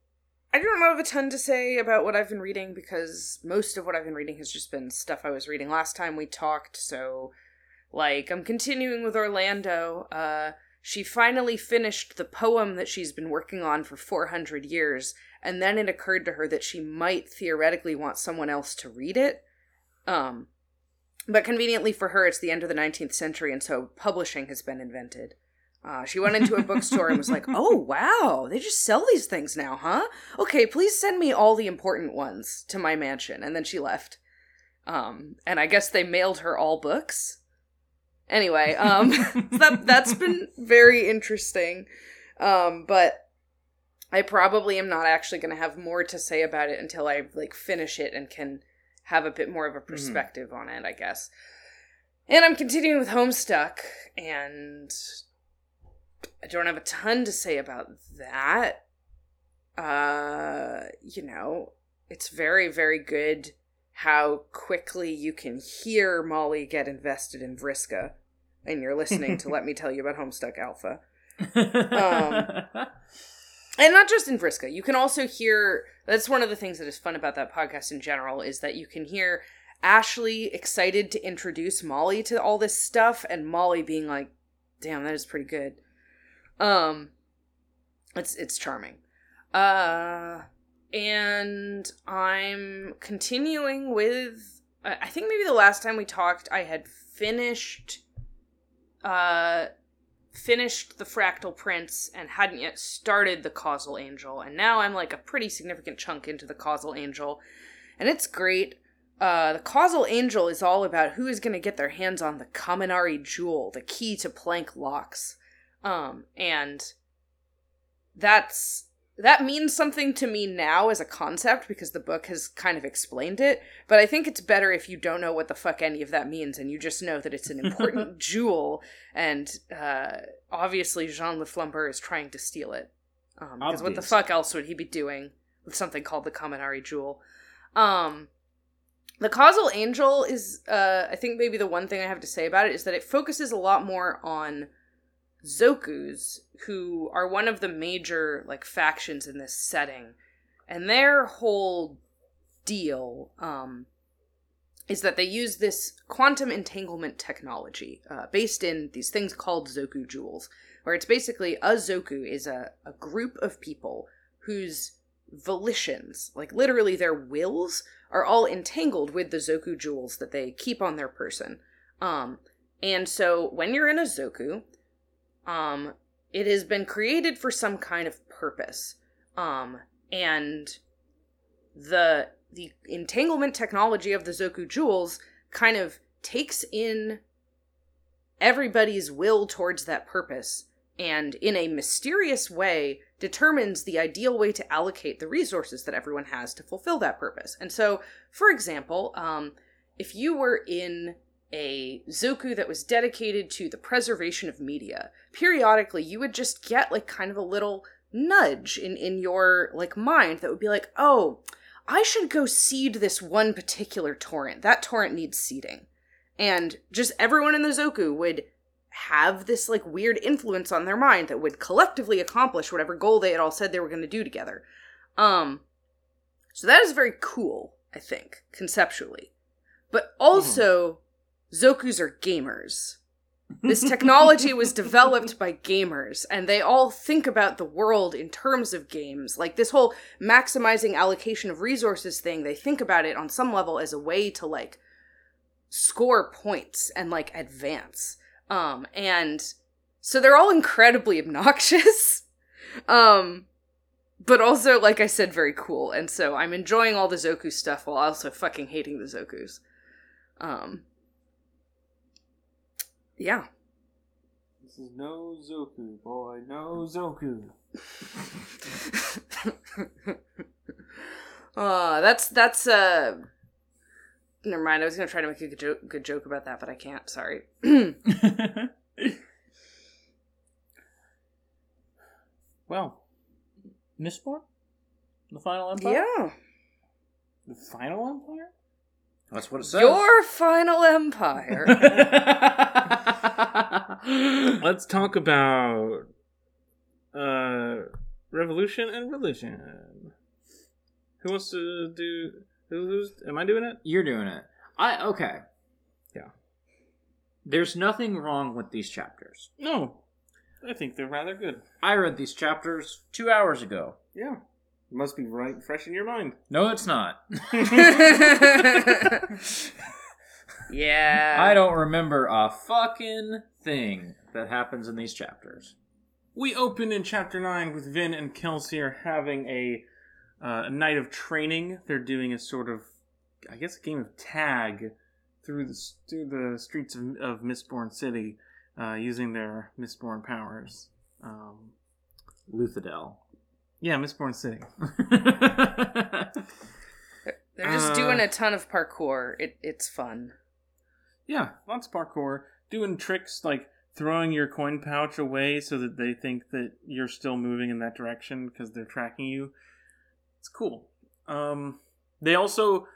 I don't have a ton to say about what I've been reading because most of what I've been reading has just been stuff I was reading last time we talked. So, like, I'm continuing with Orlando. Uh, she finally finished the poem that she's been working on for 400 years, and then it occurred to her that she might theoretically want someone else to read it. Um, but conveniently for her, it's the end of the 19th century, and so publishing has been invented. Uh, she went into a bookstore and was like, [LAUGHS] "Oh wow, they just sell these things now, huh? Okay, please send me all the important ones to my mansion." And then she left. Um, and I guess they mailed her all books. Anyway, [LAUGHS] um, that that's been very interesting. Um, but I probably am not actually going to have more to say about it until I like finish it and can have a bit more of a perspective on it, I guess. And I'm continuing with Homestuck, and I don't have a ton to say about that. Uh, you know, it's very, very good how quickly you can hear Molly get invested in Vriska, and you're listening to Let Me Tell You About Homestuck Alpha. [LAUGHS] and not just in Vriska. You can also hear that's one of the things that is fun about that podcast in general is that you can hear Ashley excited to introduce Molly to all this stuff and Molly being like, "Damn, that is pretty good." Um it's it's charming. Uh and I'm continuing with I think maybe the last time we talked I had finished uh finished the fractal prince and hadn't yet started the causal angel. And now i'm like a pretty significant chunk into the causal angel. And it's great. Uh, the causal angel is all about who is going to get their hands on the kaminari jewel the key to Planck locks. Um, and that's that means something to me now as a concept because the book has kind of explained it but i think it's better if you don't know what the fuck any of that means and you just know that it's an important [LAUGHS] jewel and uh, obviously Jean le Flambeur is trying to steal it because what the fuck else would he be doing with something called the kaminari jewel? Um, the causal angel is uh, i think maybe the one thing i have to say about it is that it focuses a lot more on Zokus, who are one of the major like factions in this setting, and their whole deal um, is that they use this quantum entanglement technology uh, based in these things called Zoku jewels, where it's basically a Zoku is a, a group of people whose volitions, like literally their wills, are all entangled with the Zoku jewels that they keep on their person. Um, and so when you're in a Zoku, um, it has been created for some kind of purpose. Um, and the the entanglement technology of the Zoku jewels kind of takes in everybody's will towards that purpose and in a mysterious way determines the ideal way to allocate the resources that everyone has to fulfill that purpose. And so, for example, um, if you were in a Zoku that was dedicated to the preservation of media, periodically you would just get like kind of a little nudge in in your like mind that would be like, "Oh, I should go seed this one particular torrent. That torrent needs seeding." And just everyone in the Zoku would have this like weird influence on their mind that would collectively accomplish whatever goal they had all said they were going to do together. Um so that is very cool, I think, conceptually. But also Zokus are gamers. This technology was developed by gamers, and they all think about the world in terms of games. Like this whole maximizing allocation of resources thing, they think about it on some level as a way to like score points and like advance. Um, and so they're all incredibly obnoxious. [LAUGHS] um, but also, like I said, very cool. And so I'm enjoying all the Zoku stuff while also fucking hating the Zokus. Um, yeah. This is no Zoku, boy, no Zoku. [LAUGHS] uh, that's that's uh never mind, I was gonna try to make a good joke, good joke about that, but I can't, sorry. [LAUGHS] Well, Mistborn? The Final Empire? yeah. the final empire? That's what it says. Your final empire. [LAUGHS] [GASPS] Let's talk about uh revolution and religion. Who wants to do who, who's am I doing it? You're doing it. I okay. Yeah. There's nothing wrong with these chapters. No. I think they're rather good. I read these chapters two hours ago. Yeah. Must be right fresh in your mind. No, it's not. [LAUGHS] [LAUGHS] [LAUGHS] yeah. I don't remember a fucking thing that happens in these chapters. We open in chapter nine with Vin and Kelsier having a, uh, a night of training. They're doing a sort of, I guess, a game of tag through the through the streets of, of Mistborn City, uh, using their Mistborn powers. Um, Luthadel. yeah, Mistborn City. [LAUGHS] They're just Uh, doing a ton of parkour. It it's fun. Yeah, lots of parkour, doing tricks like throwing your coin pouch away so that they think that you're still moving in that direction because they're tracking you. It's cool. Um, they also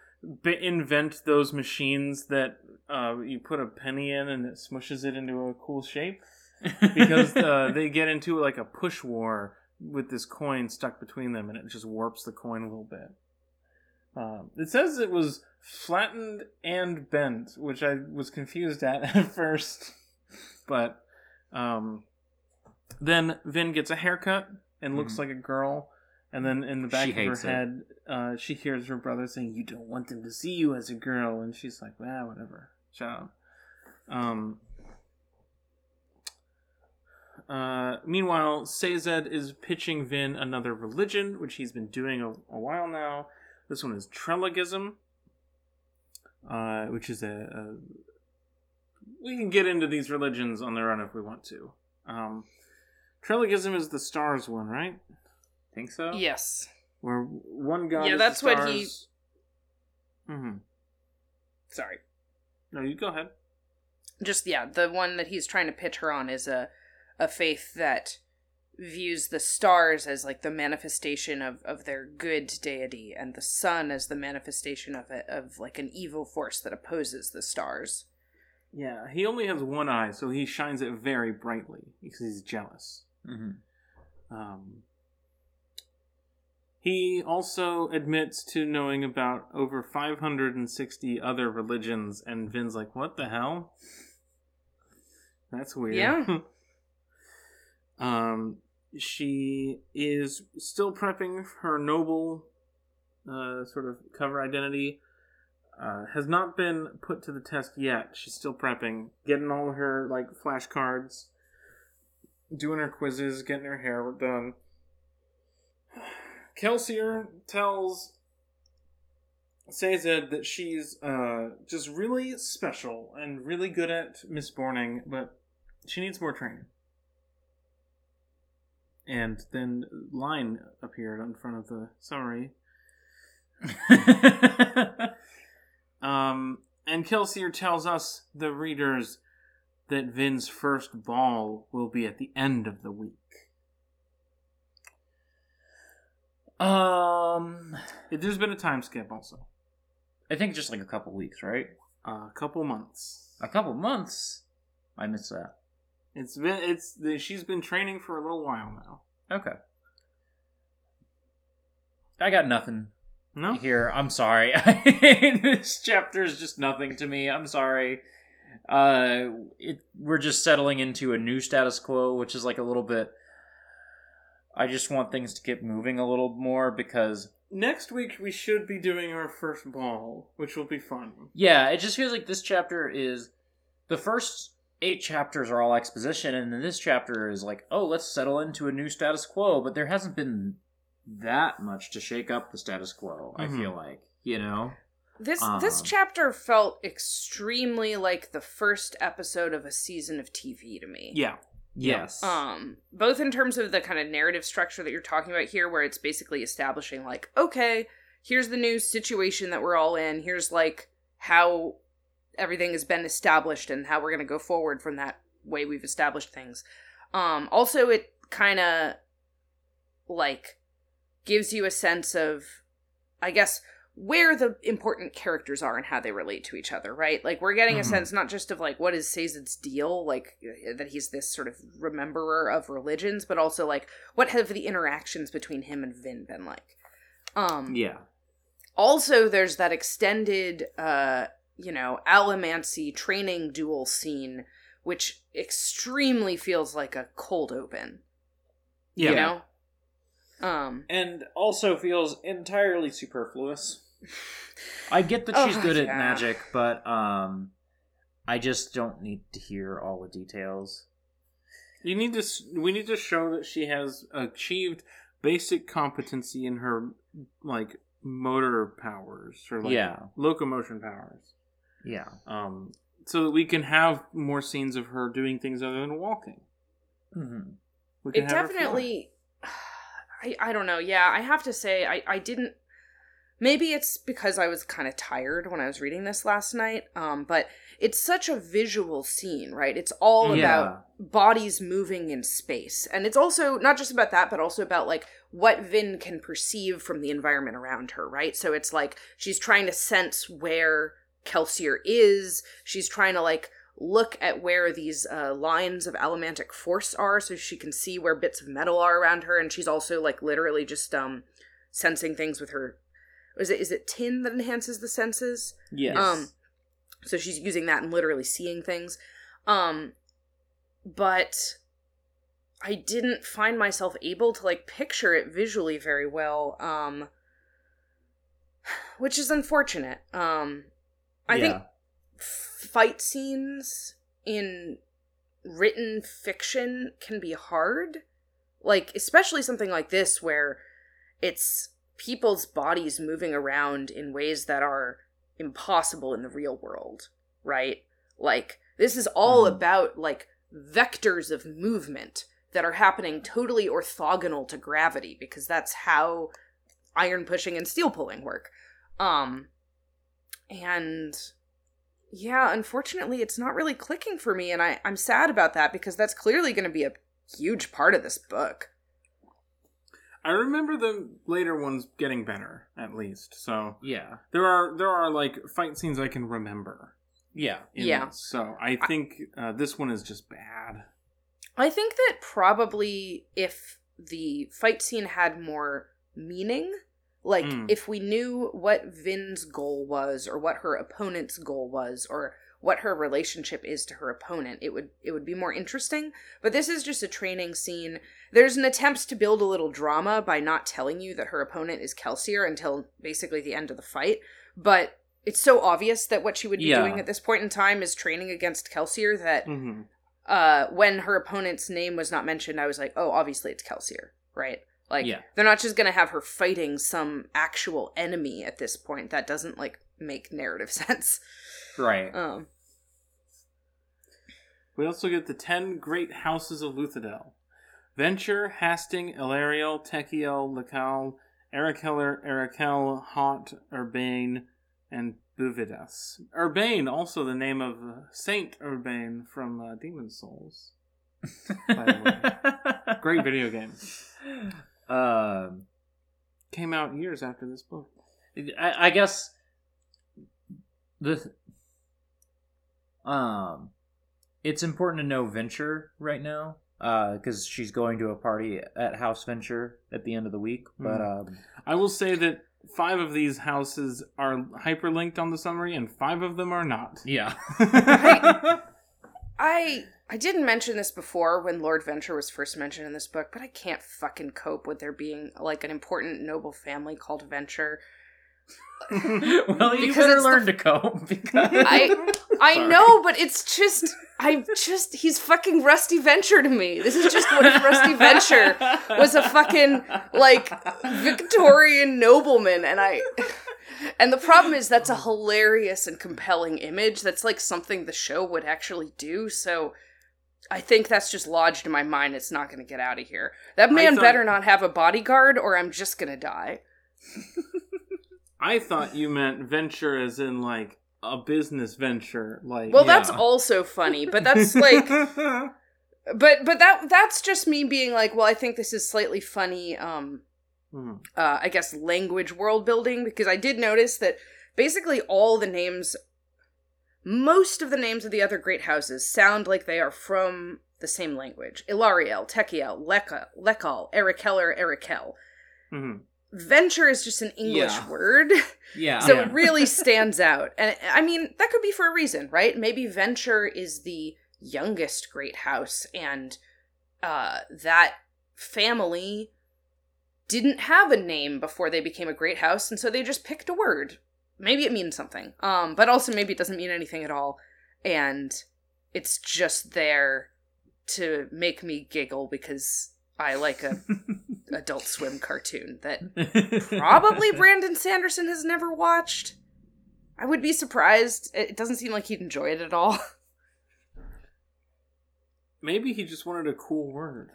b- invent those machines that uh, you put a penny in and it smushes it into a cool shape. [LAUGHS] because uh, they get into like a push war with this coin stuck between them, and it just warps the coin a little bit. Um, it says it was flattened and bent, which I was confused at [LAUGHS] at first, but um, then Vin gets a haircut and looks Mhm. like a girl. And then in the back She of her it. head, uh, she hears her brother saying, "You don't want them to see you as a girl," and she's like, "Ah, whatever, shut up." Um, uh, meanwhile, Sazed is pitching Vin another religion, which he's been doing a, a while now. This one is Trelagism, uh, which is a, a. We can get into these religions on their own if we want to. Um, is the stars one, right? Think so? Yes. Where one god. Yeah, that's what he- Mm-hmm. Sorry. No, you go ahead. Just yeah, the one that he's trying to pitch her on is a a faith that views the stars as like the manifestation of of their good deity and the sun as the manifestation of it of like an evil force that opposes the stars. Yeah, he only has one eye, so he shines it very brightly because he's jealous. hmm Um, he also admits to knowing about over 560 other religions, and Vin's like, "What the hell? That's weird." Yeah. [LAUGHS] um, she is still prepping her noble, uh, sort of cover identity. Uh, has not been put to the test yet. She's still prepping, getting all her like flashcards, doing her quizzes, getting her hair done. [SIGHS] Kelsier tells Sazed that she's uh, just really special and really good at misborning, but she needs more training. And then line appeared in front of the summary. [LAUGHS] Um, and Kelsier tells us, the readers, that Vin's first ball will be at the end of the week. um, There's been a time skip also. I think just like a couple weeks, right? A couple months. A couple months. I missed that. It's been it's she's been training for a little while now. Okay. I got nothing No, here. I'm sorry. [LAUGHS] this chapter is just nothing to me. I'm sorry. Uh, it we're just settling into a new status quo, which is like a little bit. I just want things to get moving a little more because next week we should be doing our first ball, which will be fun. yeah, it just feels like this chapter is the first eight chapters are all exposition, and then this chapter is like, oh, let's settle into a new status quo. But there hasn't been that much to shake up the status quo. Mhm. I feel like you know. This this Um. chapter felt extremely like the first episode of a season of TV to me. Yeah, Yes. Um, both in terms of the kind of narrative structure that you're talking about here, where it's basically establishing like, okay, here's the new situation that we're all in. Here's like how everything has been established and how we're gonna go forward from that way we've established things. Um, also, it kind of like gives you a sense of, I guess, where the important characters are and how they relate to each other, right? Like we're getting a Mhm. sense not just of like what is Sazed's deal, like uh, that he's this sort of rememberer of religions, but also like what have the interactions between him and Vin been like? Um yeah. also there's that extended uh you know allomancy training duel scene which extremely feels like a cold open yeah. you know um and also feels entirely superfluous. [LAUGHS] I get that she's Oh, good at magic, but um I just don't need to hear all the details. You need to. We need to show that she has achieved basic competency in her like motor powers or like Yeah. locomotion powers. Yeah. Um, so that we can have more scenes of her doing things other than walking. hmm We can it have definitely [SIGHS] I, I don't know yeah i have to say i i didn't maybe it's because i was kind of tired when i was reading this last night um but it's such a visual scene right it's all Yeah. about bodies moving in space and it's also not just about that but also about like what vin can perceive from the environment around her right so it's like she's trying to sense where kelsier is. She's trying to like look at where these uh, lines of allomantic force are so she can see where bits of metal are around her and she's also like literally just um sensing things with her is it is it tin that enhances the senses? Yes. um so she's using that and literally seeing things. Um but i didn't find myself able to like picture it visually very well um which is unfortunate. Um i think fight scenes in written fiction can be hard. Like especially something like this where it's people's bodies moving around in ways that are impossible in the real world right? Like this is all Mhm. about like vectors of movement that are happening totally orthogonal to gravity because that's how iron pushing and steel pulling work. Um and yeah unfortunately it's not really clicking for me and I, i'm sad about that because that's clearly going to be a huge part of this book I remember the later ones getting better, at least. So Yeah. there are there are like fight scenes I can remember. Yeah. Yeah. this. So I think uh, this one is just bad. i think that probably if the fight scene had more meaning like Mm. if we knew what vin's goal was or what her opponent's goal was or what her relationship is to her opponent it would it would be more interesting. But this is just a training scene. There's an attempt to build a little drama by not telling you that her opponent is kelsier until basically the end of the fight. But it's so obvious that what she would be Yeah. doing at this point in time is training against kelsier that hmm uh when her opponent's name was not mentioned i was like oh obviously it's kelsier right like Yeah. they're not just gonna have her fighting some actual enemy at this point that doesn't like make narrative [LAUGHS] sense Right. um We also get the ten great houses of Luthadel: Venture, Hasting, Elariel, Tekiel, Lekal, Erikeller, Arakel, Haunt, Urbane, and Buvidas. Urbane, also the name of uh, Saint Urbane from uh, Demon Souls. By the way. [LAUGHS] Great video game. Um, Came out years after this book. I, I guess the um, it's important to know Venture right now uh, because she's going to a party at House Venture at the end of the week. But um, I will say that five of these houses are hyperlinked on the summary, and five of them are not. yeah, [LAUGHS] i i didn't mention this before when lord venture was first mentioned in this book but i can't fucking cope with there being like an important noble family called venture [LAUGHS] well, you better it's the learn to cope [LAUGHS] because I- I Sorry. know, but it's just I just he's fucking Rusty Venture to me. This is just what if Rusty Venture was a fucking like Victorian nobleman and I and the problem is that's a hilarious and compelling image. That's like something the show would actually do. So I think that's just lodged in my mind. It's not going to get out of here. That man thought- better not have a bodyguard or I'm just going to die. [LAUGHS] I thought you meant venture as in like a business venture, like. Well, that's also funny, but [LAUGHS] that's like [LAUGHS] but but that that's just me being like, well, I think this is slightly funny um Hmm. uh I guess language world building because I did notice that basically all the names most of the names of the other great houses sound like they are from the same language. Elariel, Tekiel, Leka, Lekal, Erikeller, Erikel. Mhm. Venture is just an English Yeah. word. [LAUGHS] yeah, So Yeah. it really [LAUGHS] stands out. And I mean, that could be for a reason, right? Maybe Venture is the youngest great house and uh that family didn't have a name before they became a great house and so they just picked a word. Maybe it means something. Um but also maybe it doesn't mean anything at all and it's just there to make me giggle because I like a [LAUGHS] adult swim cartoon that [LAUGHS] probably Brandon Sanderson has never watched. I would be surprised. It doesn't seem like he'd enjoy it at all. [LAUGHS] Maybe he just wanted a cool word.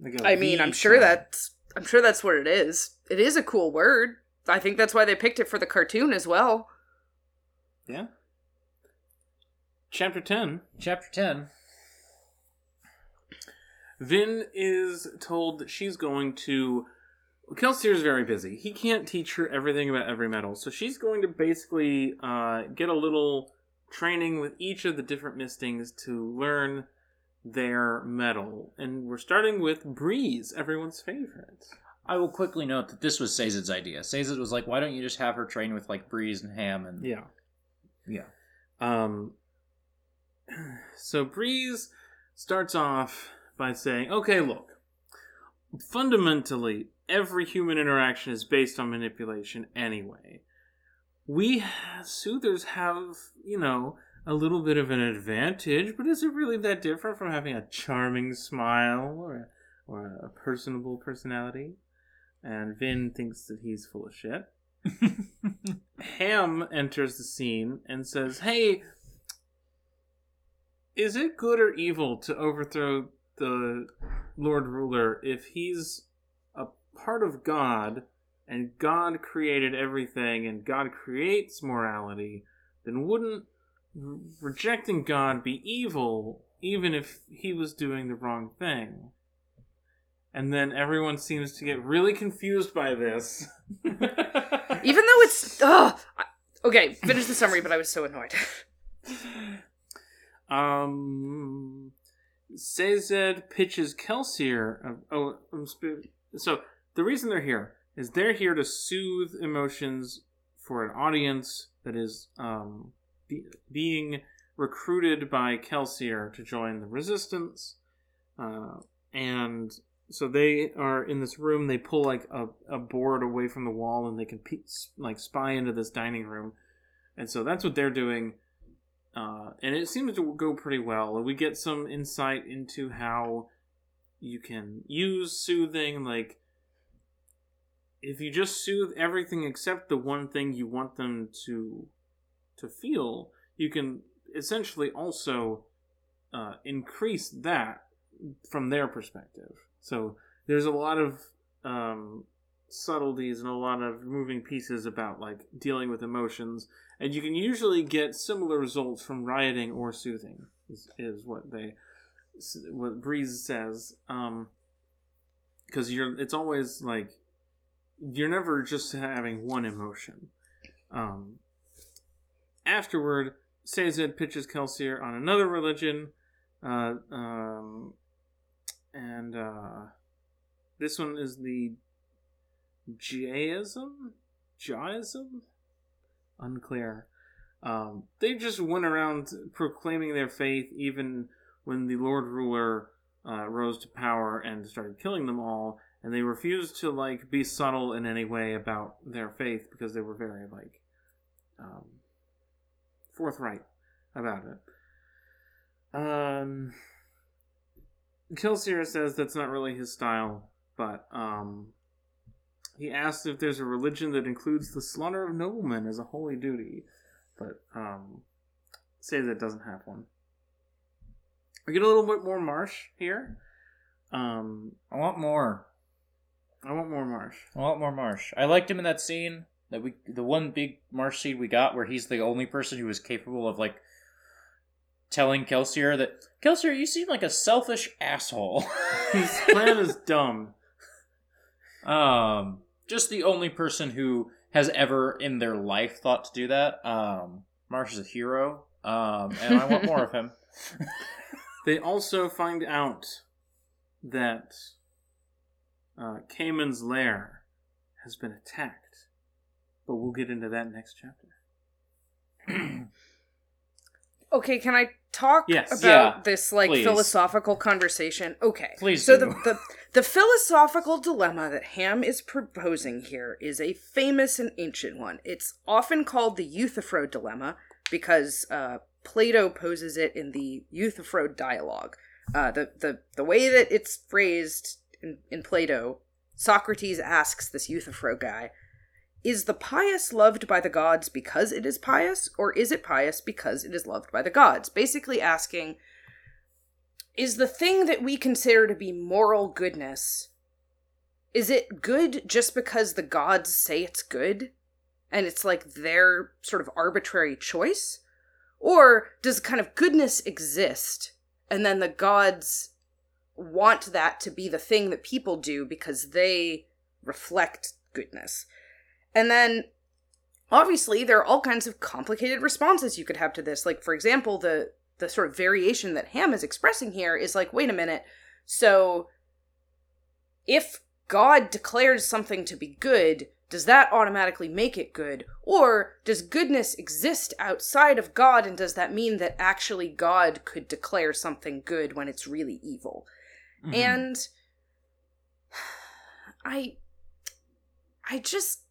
Like a I mean, I'm sure sound. that's I'm sure that's what it is. It is a cool word. I think that's why they picked it for the cartoon as well. Yeah. Chapter 10. Chapter ten. Vin is told that she's going to. Kelsier's very busy. He can't teach her everything about every metal, so she's going to basically uh, get a little training with each of the different mistings to learn their metal. And we're starting with Breeze, everyone's favorite. I will quickly note that this was Sazed's idea. Sazed was like, "Why don't you just have her train with like Breeze and Ham and Yeah. yeah." Um, [CLEARS THROAT] so Breeze starts off by saying, okay, look, fundamentally, every human interaction is based on manipulation anyway. We soothers have, you know, a little bit of an advantage, but is it really that different from having a charming smile or, or a personable personality? And Vin thinks that he's full of shit. [LAUGHS] Ham enters the scene and says, Hey, is it good or evil to overthrow the Lord Ruler if he's a part of God and God created everything and God creates morality? Then wouldn't rejecting God be evil even if he was doing the wrong thing? And then everyone seems to get really confused by this. [LAUGHS] Even though it's ugh. Okay, finish the summary, but I was so annoyed. Um, Sazed pitches Kelsier. Uh, oh, so the reason they're here is they're here to soothe emotions for an audience that is um, be- being recruited by Kelsier to join the resistance. Uh, and so they are in this room. They pull like a, a board away from the wall, and they can pe- like spy into this dining room. And so that's what they're doing. Uh, and it seems to go pretty well. We get some insight into how you can use soothing. Like, if you just soothe everything except the one thing you want them to to feel, you can essentially also uh, increase that from their perspective. So there's a lot of um, subtleties and a lot of moving pieces about like dealing with emotions and you can usually get similar results from rioting or soothing is, is what they what breeze says um because you're it's always like you're never just having one emotion. Um afterward Sazed pitches Kelsier on another religion uh um and uh this one is the Jaism Jaism unclear. Um, they just went around proclaiming their faith even when the Lord Ruler uh, rose to power and started killing them all, and they refused to like be subtle in any way about their faith because they were very like um, forthright about it. Um, Kelsier says that's not really his style, but um, he asks if there's a religion that includes the slaughter of noblemen as a holy duty, but um, say that doesn't have one. We get a little bit more Marsh here. Um, I want more. I want more Marsh. I want more Marsh. I liked him in that scene that we, the one big Marsh scene we got where he's the only person who was capable of like telling Kelsier that Kelsier, you seem like a selfish asshole. [LAUGHS] His plan is dumb. Um, just the only person who has ever in their life thought to do that. Um, Marsh is a hero. Um, and I want more of him. [LAUGHS] [LAUGHS] They also find out that uh, Camon's lair has been attacked, but we'll get into that next chapter. [CLEARS THROAT] Okay, can I talk Yes. about Yeah, this like please. philosophical conversation? Okay. Please So do. the, the the philosophical dilemma that Ham is proposing here is a famous and ancient one. It's often called the Euthyphro dilemma because uh, Plato poses it in the Euthyphro dialogue. Uh, the, the the way that it's phrased in, in Plato, Socrates asks this Euthyphro guy, is the pious loved by the gods because it is pious, or is it pious because it is loved by the gods? Basically asking, is the thing that we consider to be moral goodness, is it good just because the gods say it's good? And it's like their sort of arbitrary choice? Or does kind of goodness exist, and then the gods want that to be the thing that people do because they reflect goodness? And then obviously there are all kinds of complicated responses you could have to this. Like for example, the the sort of variation that Ham is expressing here is like, wait a minute, so if God declares something to be good, does that automatically make it good? Or does goodness exist outside of God, and does that mean that actually God could declare something good when it's really evil? Mhm. And [SIGHS] I I just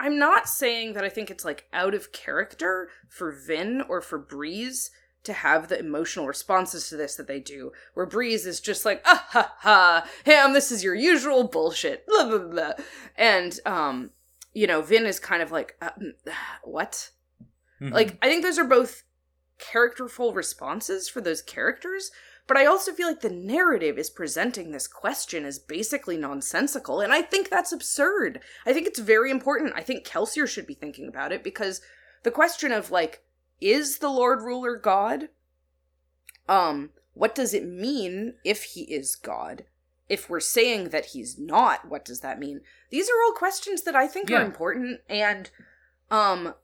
I'm not saying that I think it's like out of character for Vin or for Breeze to have the emotional responses to this that they do, where Breeze is just like, ah ha ha, Ham, this is your usual bullshit, [LAUGHS] blah blah blah. And um, you know, Vin is kind of like, uh, mm, [SIGHS] what? Mhm. Like, I think those are both characterful responses for those characters, but I also feel like the narrative is presenting this question as basically nonsensical, and I think that's absurd. I think it's very important. I think Kelsier should be thinking about it because the question of, like, is the Lord Ruler God? Um, what does it mean if he is God? If we're saying that he's not, what does that mean? These are all questions that I think Yeah. are important, and um,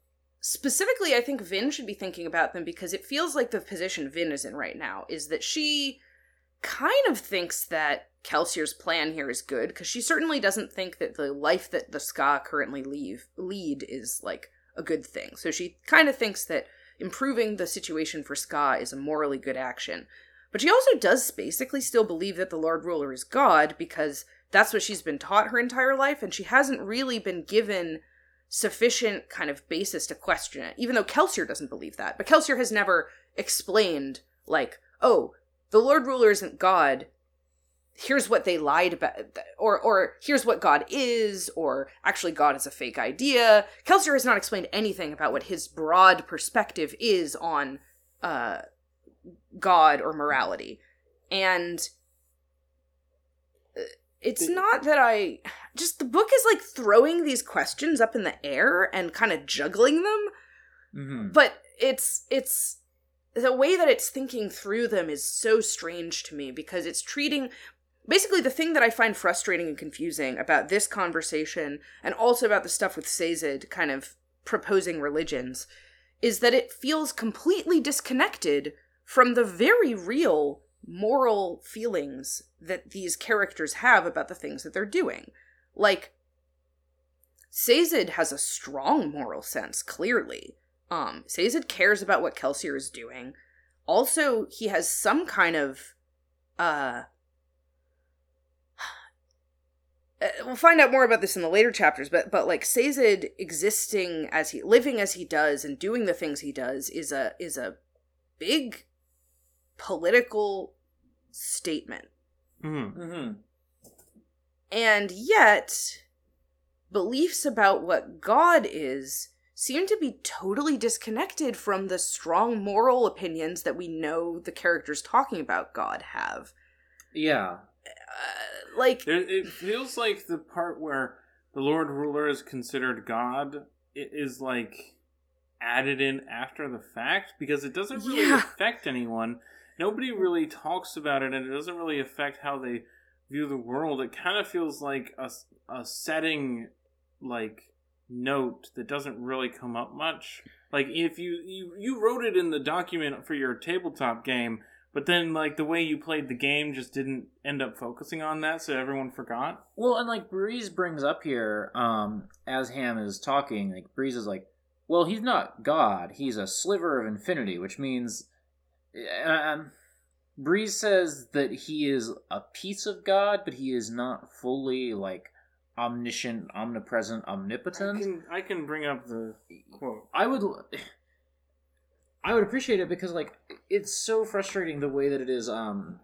specifically, I think Vin should be thinking about them because it feels like the position Vin is in right now is that she kind of thinks that Kelsier's plan here is good because she certainly doesn't think that the life that the skaa currently leave lead is like a good thing. So she kind of thinks that improving the situation for skaa is a morally good action. But she also does basically still believe that the Lord Ruler is God because that's what she's been taught her entire life, and she hasn't really been given sufficient kind of basis to question it, even though Kelsier doesn't believe that. But Kelsier has never explained, like, oh, the Lord Ruler isn't God. Here's what they lied about, or or here's what God is, or actually God is a fake idea. Kelsier has not explained anything about what his broad perspective is on uh, God or morality, and it's not that I just the book is like throwing these questions up in the air and kind of juggling them Mhm. but it's it's the way that it's thinking through them is so strange to me because it's treating basically the thing that I find frustrating and confusing about this conversation and also about the stuff with Sazed kind of proposing religions is that it feels completely disconnected from the very real moral feelings that these characters have about the things that they're doing. Like Sazed has a strong moral sense, clearly. Um, Sazed cares about what Kelsier is doing. Also, he has some kind of uh [SIGHS] uh, we'll find out more about this in the later chapters, but but like Sazed existing as he living as he does and doing the things he does is a is a big political statement. Mhm. Mhm. And yet, beliefs about what God is seem to be totally disconnected from the strong moral opinions that we know the characters talking about God have. Yeah. Uh, like, There, it feels like the part where the Lord Ruler is considered God it is like added in after the fact because it doesn't really Yeah. affect anyone. Nobody really talks about it, and it doesn't really affect how they view the world. It kind of feels like a, a setting like note that doesn't really come up much. Like if you, you you wrote it in the document for your tabletop game, but then like the way you played the game just didn't end up focusing on that, so everyone forgot. Well, and like Breeze brings up here, um, as Ham is talking, like Breeze is like, well, he's not God. He's a sliver of infinity, which means, um, Breeze says that he is a piece of God, but he is not fully like omniscient, omnipresent, omnipotent. I can I can bring up the quote. I would I would appreciate it because like it's so frustrating the way that it is um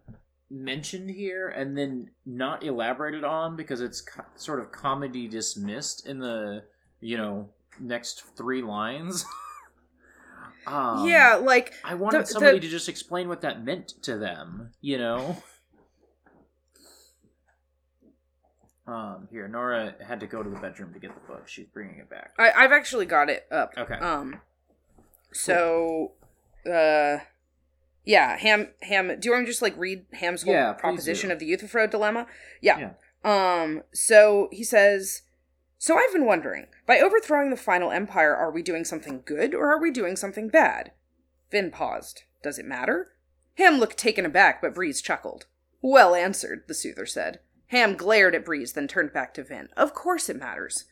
mentioned here and then not elaborated on because it's co- sort of comedy dismissed in the you know next three lines. [LAUGHS] um, yeah, like, I wanted the- somebody the- to just explain what that meant to them, you know. [LAUGHS] Um, here, Nora had to go to the bedroom to get the book. She's bringing it back. I, I've actually got it up. Okay. Um, so, uh, yeah, Ham, Ham, do you want me to just like read Ham's whole Yeah, proposition of the Euthyphro dilemma? Yeah. Um, so he says, So I've been wondering, by overthrowing the final empire, are we doing something good or are we doing something bad? Vin paused. Does it matter? Ham looked taken aback, but Breeze chuckled. Well answered, the soother said. Ham glared at Breeze, then turned back to Vin. Of course it matters.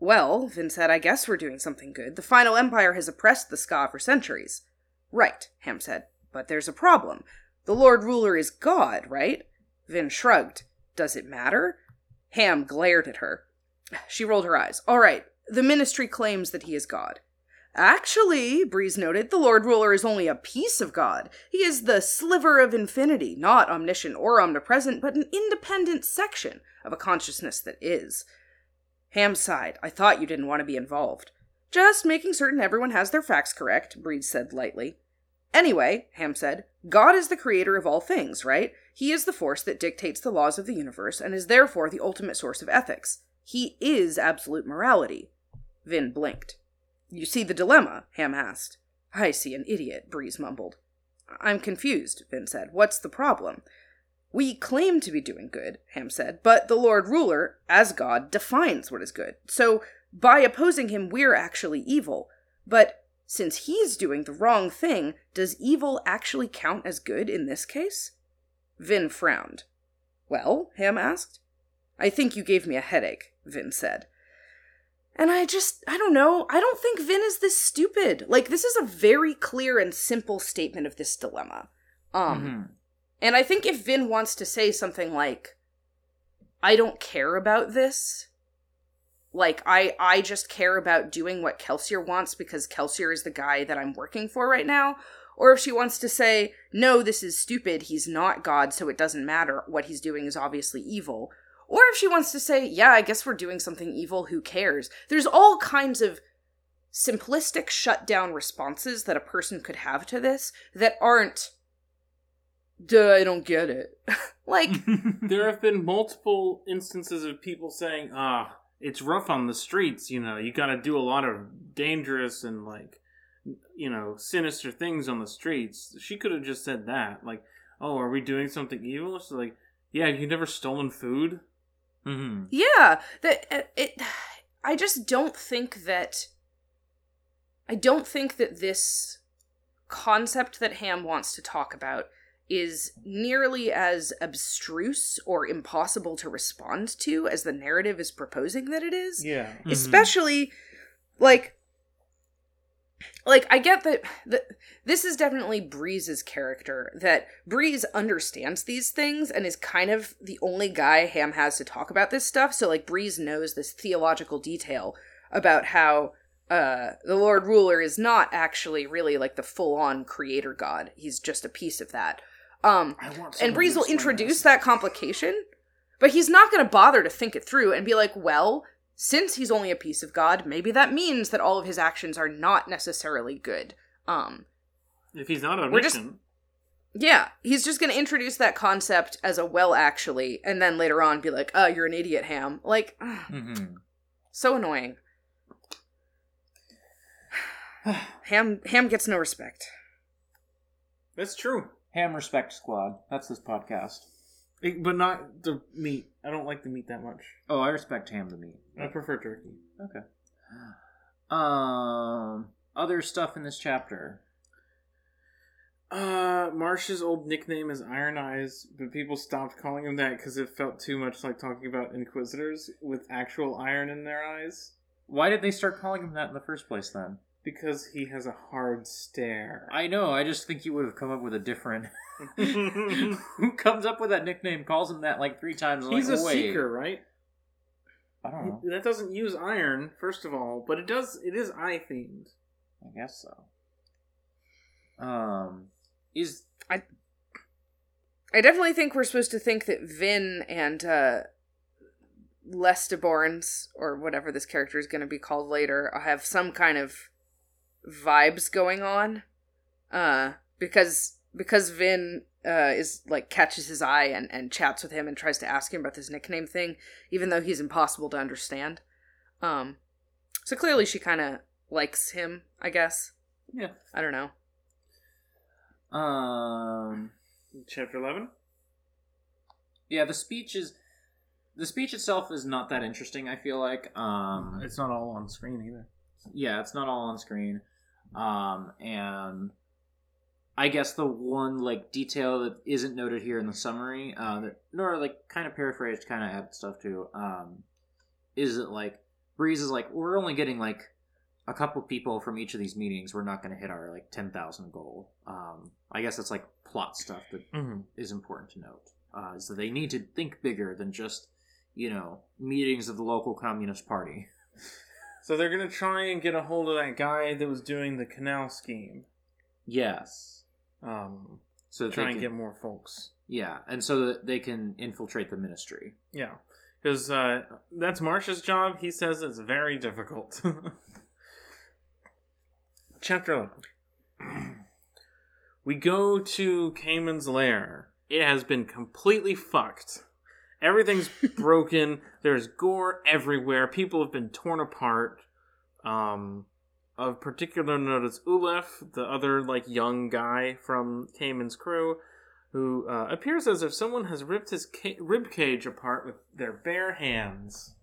Well, Vin said, I guess we're doing something good. The final empire has oppressed the skaa for centuries. Right, Ham said. But there's a problem. The Lord Ruler is God, right? Vin shrugged. Does it matter? Ham glared at her. She rolled her eyes. All right, the ministry claims that he is God. Actually, Breeze noted, the Lord Ruler is only a piece of God. He is the sliver of infinity, not omniscient or omnipresent, but an independent section of a consciousness that is. Ham sighed. I thought you didn't want to be involved. Just making certain everyone has their facts correct, Breeze said lightly. Anyway, Ham said, God is the creator of all things, right? He is the force that dictates the laws of the universe and is therefore the ultimate source of ethics. He is absolute morality. Vin blinked. You see the dilemma? Ham asked. I see an idiot, Breeze mumbled. I'm confused, Vin said. What's the problem? We claim to be doing good, Ham said, but the Lord Ruler, as God, defines what is good. So, by opposing him, we're actually evil. But since he's doing the wrong thing, does evil actually count as good in this case? Vin frowned. Well? Ham asked. I think you gave me a headache, Vin said. And I just, I don't know. I don't think Vin is this stupid. Like, this is a very clear and simple statement of this dilemma. Um, Mm-hmm. and I think if Vin wants to say something like, I don't care about this, like, I, I just care about doing what Kelsier wants because Kelsier is the guy that I'm working for right now, or if she wants to say, no, this is stupid, he's not God, so it doesn't matter, what he's doing is obviously evil, or if she wants to say, yeah, I guess we're doing something evil, who cares? There's all kinds of simplistic shutdown responses that a person could have to this that aren't, duh, I don't get it. [LAUGHS] like, [LAUGHS] there have been multiple instances of people saying, "Ah, it's rough on the streets. You know, you got to do a lot of dangerous and like, you know, sinister things on the streets." She could have just said that, like, "Oh, are we doing something evil?" She's like, "Yeah, you never stolen food." Mm-hmm. yeah, that it, it. I just don't think that. I don't think that this concept that Ham wants to talk about is nearly as abstruse or impossible to respond to as the narrative is proposing that it is. Yeah. Mhm. especially like like i get that that this is definitely breeze's character that breeze understands these things and is kind of the only guy ham has to talk about this stuff. So like breeze knows this theological detail about how uh the lord ruler is not actually really like the full-on creator god. He's just a piece of that. Um and Breeze will introduce that complication, but he's not going to bother to think it through and be like, well, since he's only a piece of God, maybe that means that all of his actions are not necessarily good. Um, If he's not We're just- omniscient, yeah, he's just going to introduce that concept as a well, actually, and then later on be like, oh, you're an idiot, Ham. Like, [SIGHS] Mm-hmm. so annoying. [SIGHS] Ham Ham gets no respect. that's true. Ham Respect Squad. That's this podcast. It- but not the meat. I don't like the meat that much. Oh, I respect ham the meat. I prefer turkey. Okay. Um, other stuff in this chapter. Uh, Marsh's old nickname is Iron Eyes, but people stopped calling him that because it felt too much like talking about Inquisitors with actual iron in their eyes. Why did they start calling him that in the first place then? Because he has a hard stare. I know, I just think you would have come up with a different. [LAUGHS] [LAUGHS] Who comes up with that nickname, calls him that like three times? and He's like, a wait. seeker, right? I don't know. That doesn't use iron, first of all, but it does. It is eye themed. I guess so. Um, is I I definitely think we're supposed to think that Vin and uh Lestibournes, or whatever this character is going to be called later, have some kind of vibes going on. Uh, because because Vin uh, is like catches his eye and, and chats with him and tries to ask him about this nickname thing, even though he's impossible to understand. Um, so clearly she kind of likes him, I guess. yeah. I don't know. Um, Chapter 11? yeah. The speech is the speech itself is not that interesting. I feel like. Um, It's not all on screen either. yeah, it's not all on screen. Um, and I guess the one like detail that isn't noted here in the summary, uh, that nor like kind of paraphrased, kind of add stuff to, um, is that like Breeze is like we're only getting like a couple people from each of these meetings. We're not going to hit our like ten thousand goal. Um, I guess that's like plot stuff that Mm-hmm. is important to note. Uh, is that they need to think bigger than just you know meetings of the local communist party. [LAUGHS] So they're gonna try and get a hold of that guy that was doing the canal scheme. Yes. Um, So try they and can- get more folks. Yeah, and so that they can infiltrate the ministry. Yeah, because uh, that's Marsh's job. He says it's very difficult. [LAUGHS] Chapter 11. [CLEARS THROAT] We go to Camon's lair. It has been completely fucked. Everything's broken. [LAUGHS] There's gore everywhere. People have been torn apart. Um, of particular note is Ulef, the other like young guy from Camon's crew, who uh, appears as if someone has ripped his ca- rib cage apart with their bare hands.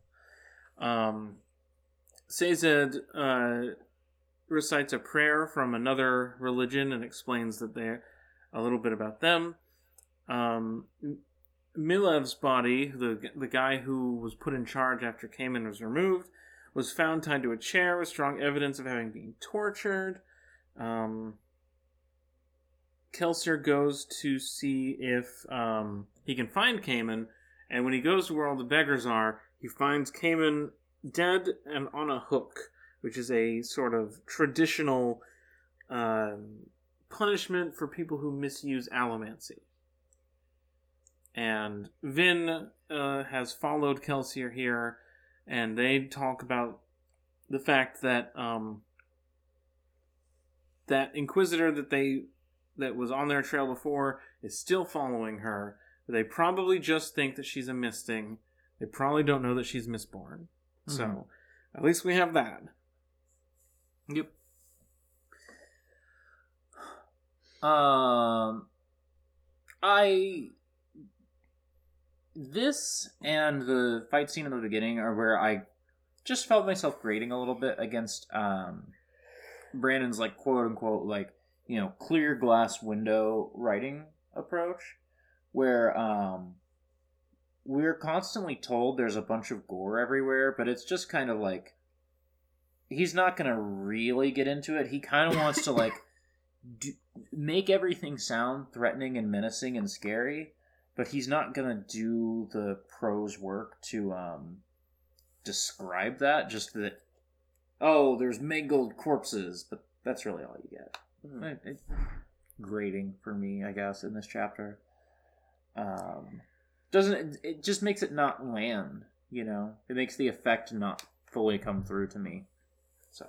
Um, Sazed uh, recites a prayer from another religion and explains that they're a little bit about them. Um, Milev's body, the the guy who was put in charge after Camon was removed, was found tied to a chair with strong evidence of having been tortured. Um, goes to see if um, he can find Camon, and when he goes to where all the beggars are, he finds Camon dead and on a hook, which is a sort of traditional um punishment for people who misuse allomancy. And Vin uh, has followed Kelsier here, and they talk about the fact that um, that Inquisitor that they that was on their trail before is still following her. They probably just think that she's a misting. They probably don't know that she's Mistborn. So Mhm. at least we have that. Yep. Um, I this and the fight scene in the beginning are where I just felt myself grading a little bit against um Brandon's like quote unquote like you know clear glass window writing approach, where um we're constantly told there's a bunch of gore everywhere, but it's just kind of like he's not gonna really get into it. He kind of wants to like [LAUGHS] do, make everything sound threatening and menacing and scary, but he's not gonna do the prose work to um describe that. Just that oh, there's mangled corpses, but that's really all you get. It- it- grading for me, I guess, in this chapter. Um, doesn't it, it just makes it not land? You know, it makes the effect not fully come through to me. So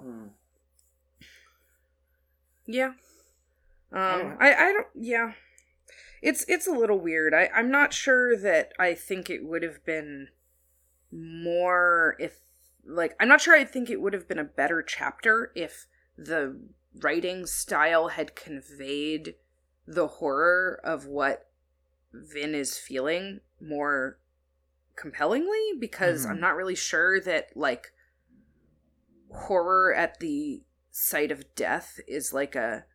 Yeah. Um, Alright. I, I don't, yeah. It's, it's a little weird. I, I'm not sure that I think it would have been more if, like, I'm not sure I think it would have been a better chapter if the writing style had conveyed the horror of what Vin is feeling more compellingly because Mhm. I'm not really sure that, like, horror at the sight of death is like a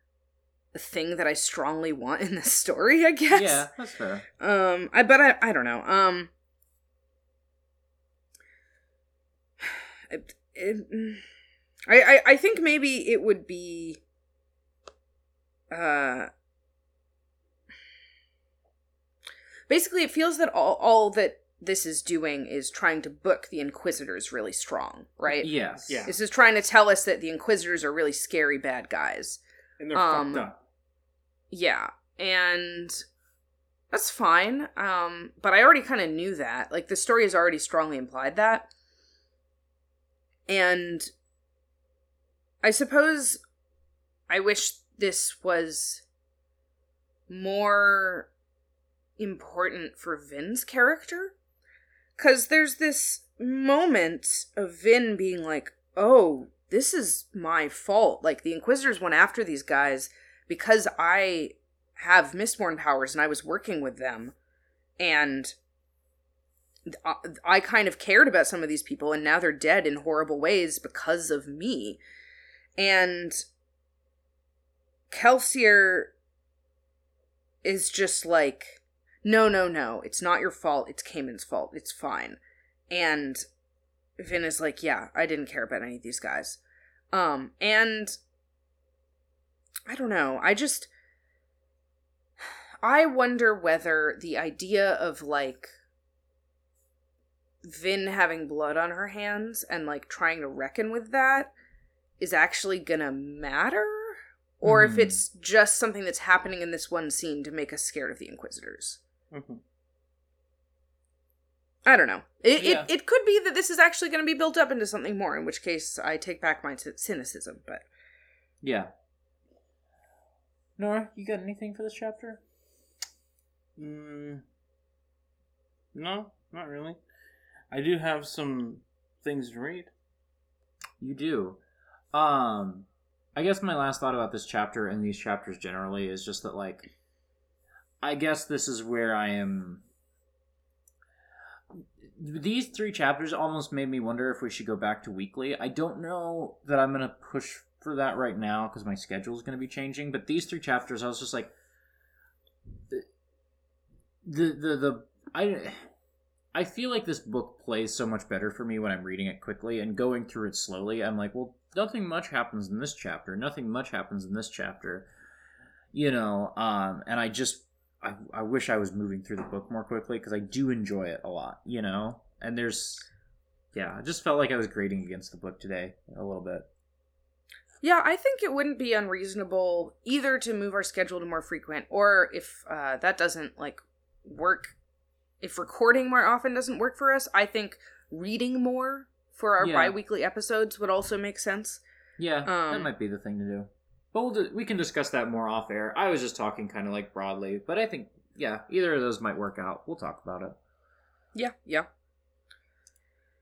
thing that I strongly want in this story, I guess. yeah, that's fair. Um I but I I don't know. Um it, it, I, I I think maybe it would be uh basically it feels that all all that this is doing is trying to book the inquisitors really strong, right? Yes. Yeah. This is trying to tell us that the inquisitors are really scary bad guys. And they're Um, fucked up. Yeah, and that's fine. Um, but I already kind of knew that. Like the story has already strongly implied that. And I suppose I wish this was more important for Vin's character. Cause there's this moment of Vin being like, oh, this is my fault. Like the Inquisitors went after these guys because I have Mistborn powers and I was working with them, and I, I kind of cared about some of these people and now they're dead in horrible ways because of me. And Kelsier is just like, no, no, no, it's not your fault. It's Camon's fault. It's fine. And Vin is like, yeah, I didn't care about any of these guys. Um, and I don't know. I just I wonder whether the idea of like Vin having blood on her hands and like trying to reckon with that is actually gonna matter or if Mhm. it's just something that's happening in this one scene to make us scared of the inquisitors Mhm. i don't know it, Yeah. it, it could be that this is actually going to be built up into something more in which case i take back my cynicism but Yeah. Nora, you got anything for this chapter? Mm, no, not really. I do have some things to read. You do. Um, I guess my last thought about this chapter and these chapters generally is just that, like, I guess this is where I am. These three chapters almost made me wonder if we should go back to weekly. I don't know that I'm going to push for that right now because my schedule is going to be changing. But these three chapters, I was just like, the the the, the I. I feel like this book plays so much better for me when I'm reading it quickly and going through it slowly. I'm like, well, nothing much happens in this chapter. Nothing much happens in this chapter. You know, um, and I just, I, I wish I was moving through the book more quickly because I do enjoy it a lot, you know? And there's, yeah, I just felt like I was grading against the book today a little bit. Yeah, I think it wouldn't be unreasonable either to move our schedule to more frequent, or if uh, that doesn't like work, if recording more often doesn't work for us, I think reading more for our Yeah. bi-weekly episodes would also make sense. Yeah, that Um, might be the thing to do. But we'll do, we can discuss that more off air. I was just talking kind of like broadly, but I think, yeah, either of those might work out. We'll talk about it. Yeah, yeah.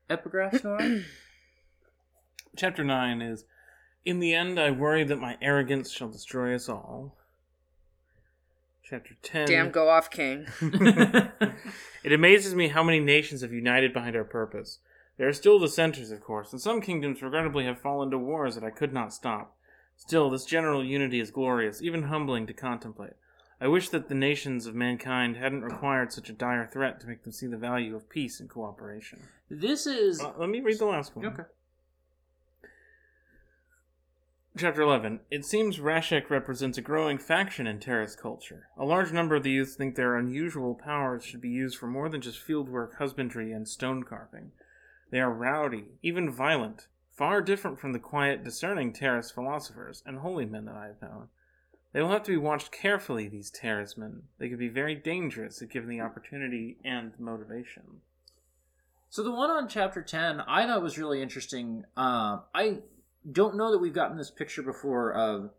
Epigraphs, Nora? [CLEARS THROAT] Chapter 9 is In the end, I worry that my arrogance shall destroy us all. Chapter 10 Damn, go off, King. [LAUGHS] [LAUGHS] It amazes me how many nations have united behind our purpose. There are still dissenters, of course, and some kingdoms regrettably have fallen to wars that I could not stop. Still, this general unity is glorious, even humbling to contemplate. I wish that the nations of mankind hadn't required such a dire threat to make them see the value of peace and cooperation. this is. Uh, let me read the last one. Okay. Chapter 11. It seems Rashek represents a growing faction in Terris culture. A large number of the youth think their unusual powers should be used for more than just fieldwork, husbandry, and stone carving. They are rowdy, even violent, far different from the quiet, discerning Terris philosophers and holy men that I have known. They will have to be watched carefully, these Terris men. They could be very dangerous if given the opportunity and motivation. So the one on chapter 10 I thought was really interesting. Um, I don't know that we've gotten this picture before of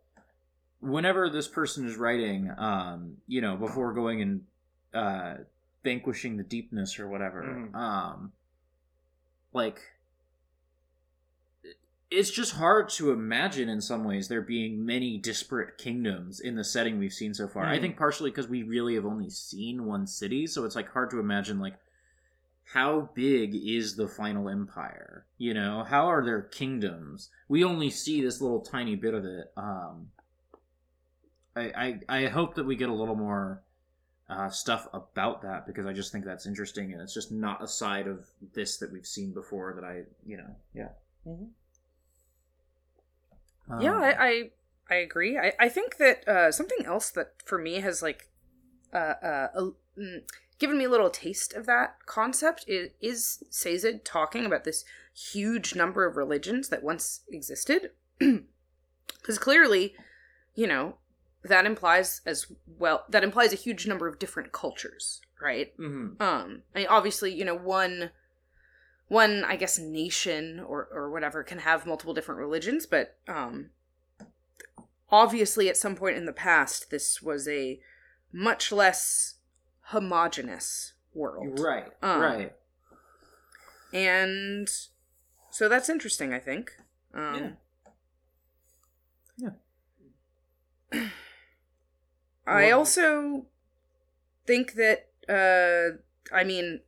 whenever this person is writing, um, you know, before going and uh, vanquishing the deepness or whatever. Mhm. Um, like, it's just hard to imagine in some ways there being many disparate kingdoms in the setting we've seen so far. I Mhm. think partially because we really have only seen one city, so it's like hard to imagine like how big is the final empire you know how are their kingdoms we only see this little tiny bit of it um i i, I hope that we get a little more uh, stuff about that because i just think that's interesting and it's just not a side of this that we've seen before that i you know yeah Mhm. yeah, Um, I, I I agree. I, I think that uh, something else that for me has like uh, uh, uh, mm, given me a little taste of that concept is, is Sazed talking about this huge number of religions that once existed. [CLEARS THROAT] Because clearly, you know, that implies as well that implies a huge number of different cultures, right? mhm. um I mean, obviously you know one one i guess nation or or whatever can have multiple different religions but um obviously at some point in the past this was a much less homogenous world. Right Um, right. And so that's interesting i think. Um Yeah. [CLEARS THROAT] I Well- also think that uh I mean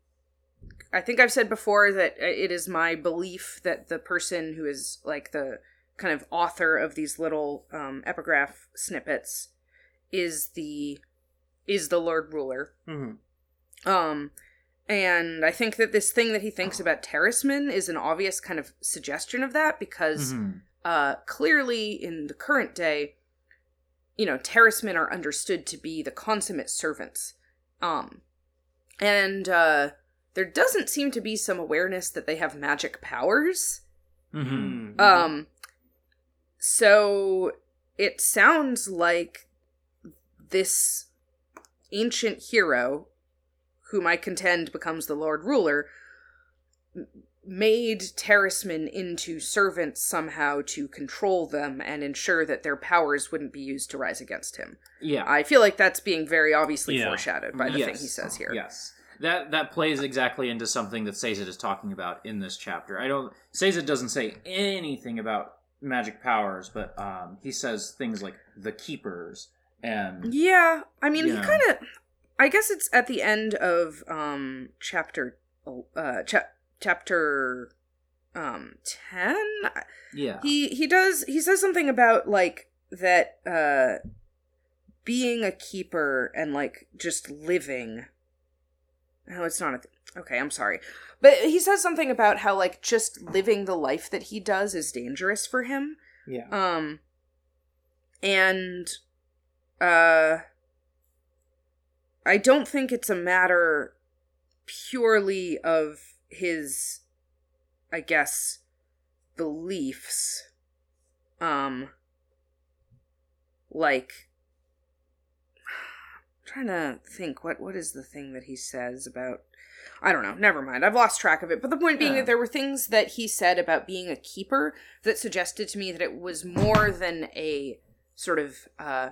I think I've said before that it is my belief that the person who is like the kind of author of these little um, epigraph snippets is the is the Lord Ruler. Mm-hmm. Um, and I think that this thing that he thinks about Terrismen is an obvious kind of suggestion of that because Mhm. uh, clearly in the current day, you know, Terrismen are understood to be the consummate servants. Um, and uh, there doesn't seem to be some awareness that they have magic powers. Mhm. Mm-hmm. Um, so it sounds like this ancient hero, whom I contend becomes the Lord Ruler, made Terrismen into servants somehow to control them and ensure that their powers wouldn't be used to rise against him. yeah. I feel like that's being very obviously Yeah. foreshadowed by the Yes. thing he says here. Yes. That that plays exactly into something that Sazed is talking about in this chapter. I don't Sazed doesn't say anything about magic powers, but um, he says things like the keepers and Yeah, I mean, he kind of. I guess it's at the end of um chapter uh cha- chapter um ten. yeah. He he does he says something about like that uh being a keeper and like just living. No, it's not a. Th- okay, I'm sorry, but he says something about how like just living the life that he does is dangerous for him. Yeah. Um and uh I don't think it's a matter purely of his I guess beliefs um like I'm trying to think what what is the thing that he says about I don't know. Never mind. I've lost track of it. But the point being Yeah. that there were things that he said about being a keeper that suggested to me that it was more than a sort of uh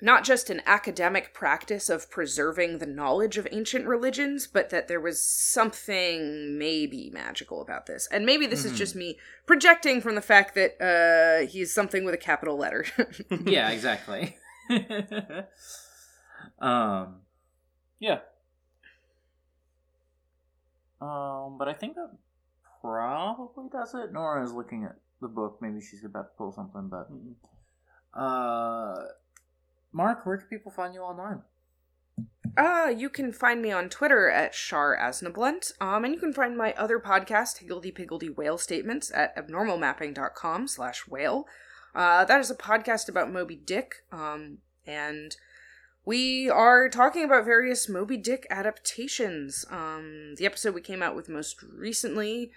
not just an academic practice of preserving the knowledge of ancient religions, but that there was something maybe magical about this. And maybe this Mhm. is just me projecting from the fact that uh he's something with a capital letter. [LAUGHS] yeah, exactly. [LAUGHS] um Yeah. um but I think that probably does it. Nora is looking at the book. Maybe she's about to pull something, but uh Mark, where can people find you online? Uh, you can find me on Twitter at Shar Asnablunt. Um, and you can find my other podcast, Higgledy Piggledy Whale Statements, at abnormalmapping.com slash whale. Uh, that is a podcast about Moby Dick. Um, and we are talking about various Moby Dick adaptations. Um, the episode we came out with most recently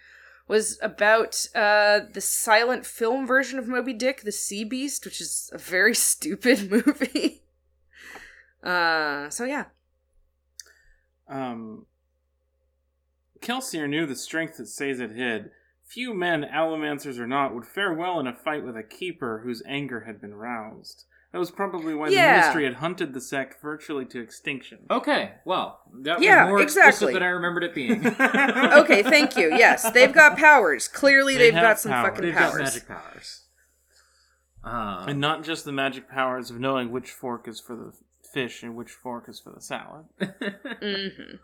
was about uh, the silent film version of Moby Dick, The Sea Beast, which is a very [LAUGHS] stupid movie. uh, so yeah. Um, Kelsier knew the strength that Sazed hid. Few men, allomancers or not, would fare well in a fight with a keeper whose anger had been roused. That was probably why Yeah. the ministry had hunted the sect virtually to extinction. Okay, well, that Yeah, was more exactly. explicit than I remembered it being. [LAUGHS] Okay, thank you. Yes, they've got powers. Clearly, They they've got some power. fucking They've powers. got magic powers. Um, And not just the magic powers of knowing which fork is for the fish and which fork is for the salad. [LAUGHS] hmm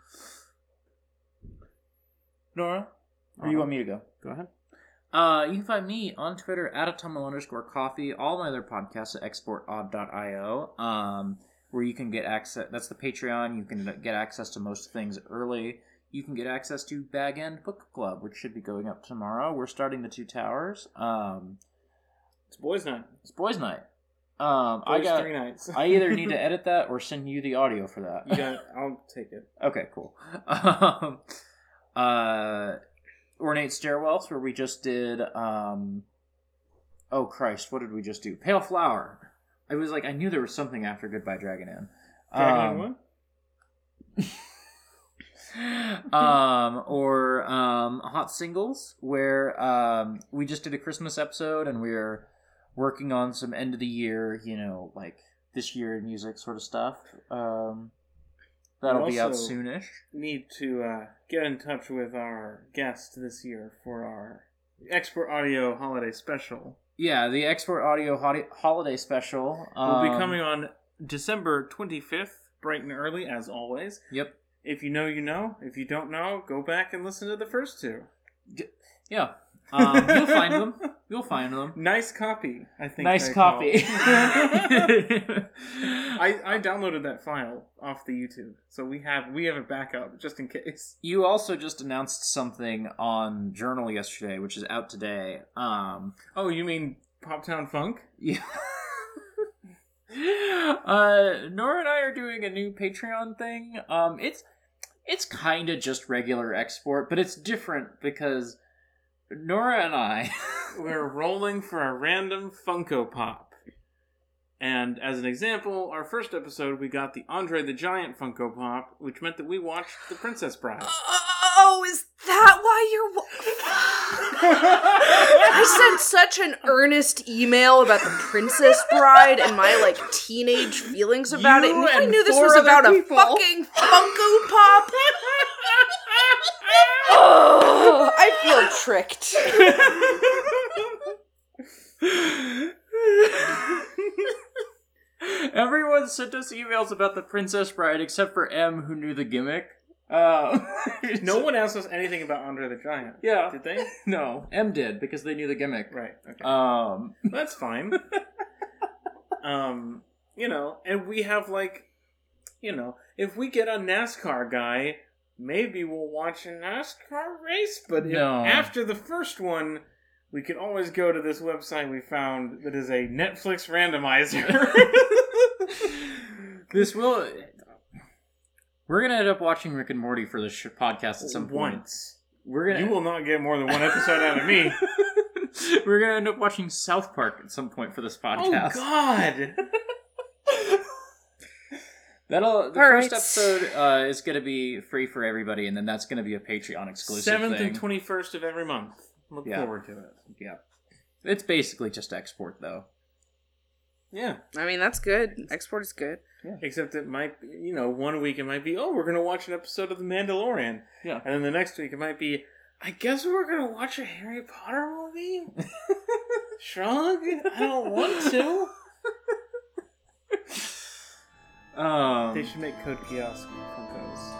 Nora, or you want me to go? Go ahead. Uh, you can find me on Twitter at atomo underscore coffee. All my other podcasts at exportodd.io, um, where you can get access. That's the Patreon. You can get access to most things early. You can get access to Bag End Book Club, which should be going up tomorrow. We're starting the Two Towers. Um, It's boys' night. it's boys' night. Um, I got. three nights. I either need to [LAUGHS] edit that or send you the audio for that. you got. I'll take it. [LAUGHS] Okay, cool. [LAUGHS] Um, uh, ornate stairwells where we just did. Um, oh Christ, what did we just do? Pale flower. I was like, I knew there was something after Goodbye Dragon Inn. Dragon Um, [LAUGHS] [LAUGHS] um, or um, hot singles where um, we just did a Christmas episode and we are working on some end of the year, you know, like this year in music sort of stuff. Um, that'll We be out soonish. Need to uh, get in touch with our guest this year for our export audio holiday special. Yeah, the Export Audio holi- Holiday Special will be um, coming on December 25th, bright and early, as always. Yep. If you know, you know. If you don't know, go back and listen to the first two. Yeah. Um, you'll [LAUGHS] find them. You'll find them. Nice copy, I think. Nice I copy. [LAUGHS] [LAUGHS] I, I downloaded that file off the YouTube, so we have we have a backup just in case. you also just announced something on Journal yesterday, which is out today. Um, Oh, you mean Pop Town Funk? yeah. uh, Nora and I are doing a new Patreon thing. Um, it's it's kind of just regular export, but it's different because Nora and I. [LAUGHS] We're [LAUGHS] rolling for a random Funko Pop. And as an example, our first episode we got the Andre the Giant Funko Pop, which meant that we watched The Princess Bride. Oh, oh, oh, oh is that why you're? I sent such an earnest email about the Princess Bride and my like teenage feelings about it, You and if I knew this was other about a fucking Funko Pop. [LAUGHS] oh, I feel tricked. [LAUGHS] Everyone sent us emails about the Princess Bride except for M, who knew the gimmick. Uh, [LAUGHS] no one asked us anything about Andre the Giant. Yeah. Did they? [LAUGHS] No, M did because they knew the gimmick. Right. Okay. Um, That's fine. um, you know, and we have like, you know, if we get a NASCAR guy, maybe we'll watch a NASCAR race. But if- after the first one, we can always go to this website we found that is a Netflix randomizer. [LAUGHS] [LAUGHS] this will. We're gonna end up watching Rick and Morty for this sh- podcast at some point. Once. We're gonna. You will not get more than one episode out of me. [LAUGHS] We're gonna end up watching South Park at some point for this podcast. oh podcast. God! That'll the All first right. episode uh, is gonna be free for everybody, and then that's gonna be a Patreon exclusive Seventh and twenty first of every month. Look Yeah. forward to it. yeah, it's basically just export though. Yeah. I mean, that's good. Export is good. Yeah. Except it might, be, you know, one week it might be, oh, we're going to watch an episode of The Mandalorian. Yeah. And then the next week it might be, I guess we're going to watch a Harry Potter movie? [LAUGHS] Shrug? I don't want to. Um, They should make Code Geass Funkos.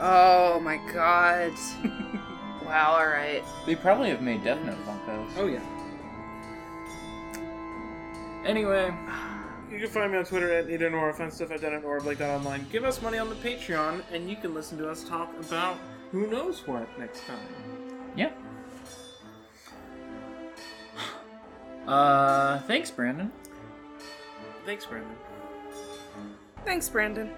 Oh my god. [LAUGHS] wow. All right. they probably have made Death Note Funkos. Oh, yeah. Anyway, You can find me on Twitter at Nita Nora, find stuff I've done at NoraBlake.online. Give us money on the Patreon, and you can listen to us talk about who knows what next time. yeah. [SIGHS] Uh, thanks, Brandon. Thanks, Brandon. Thanks, Brandon.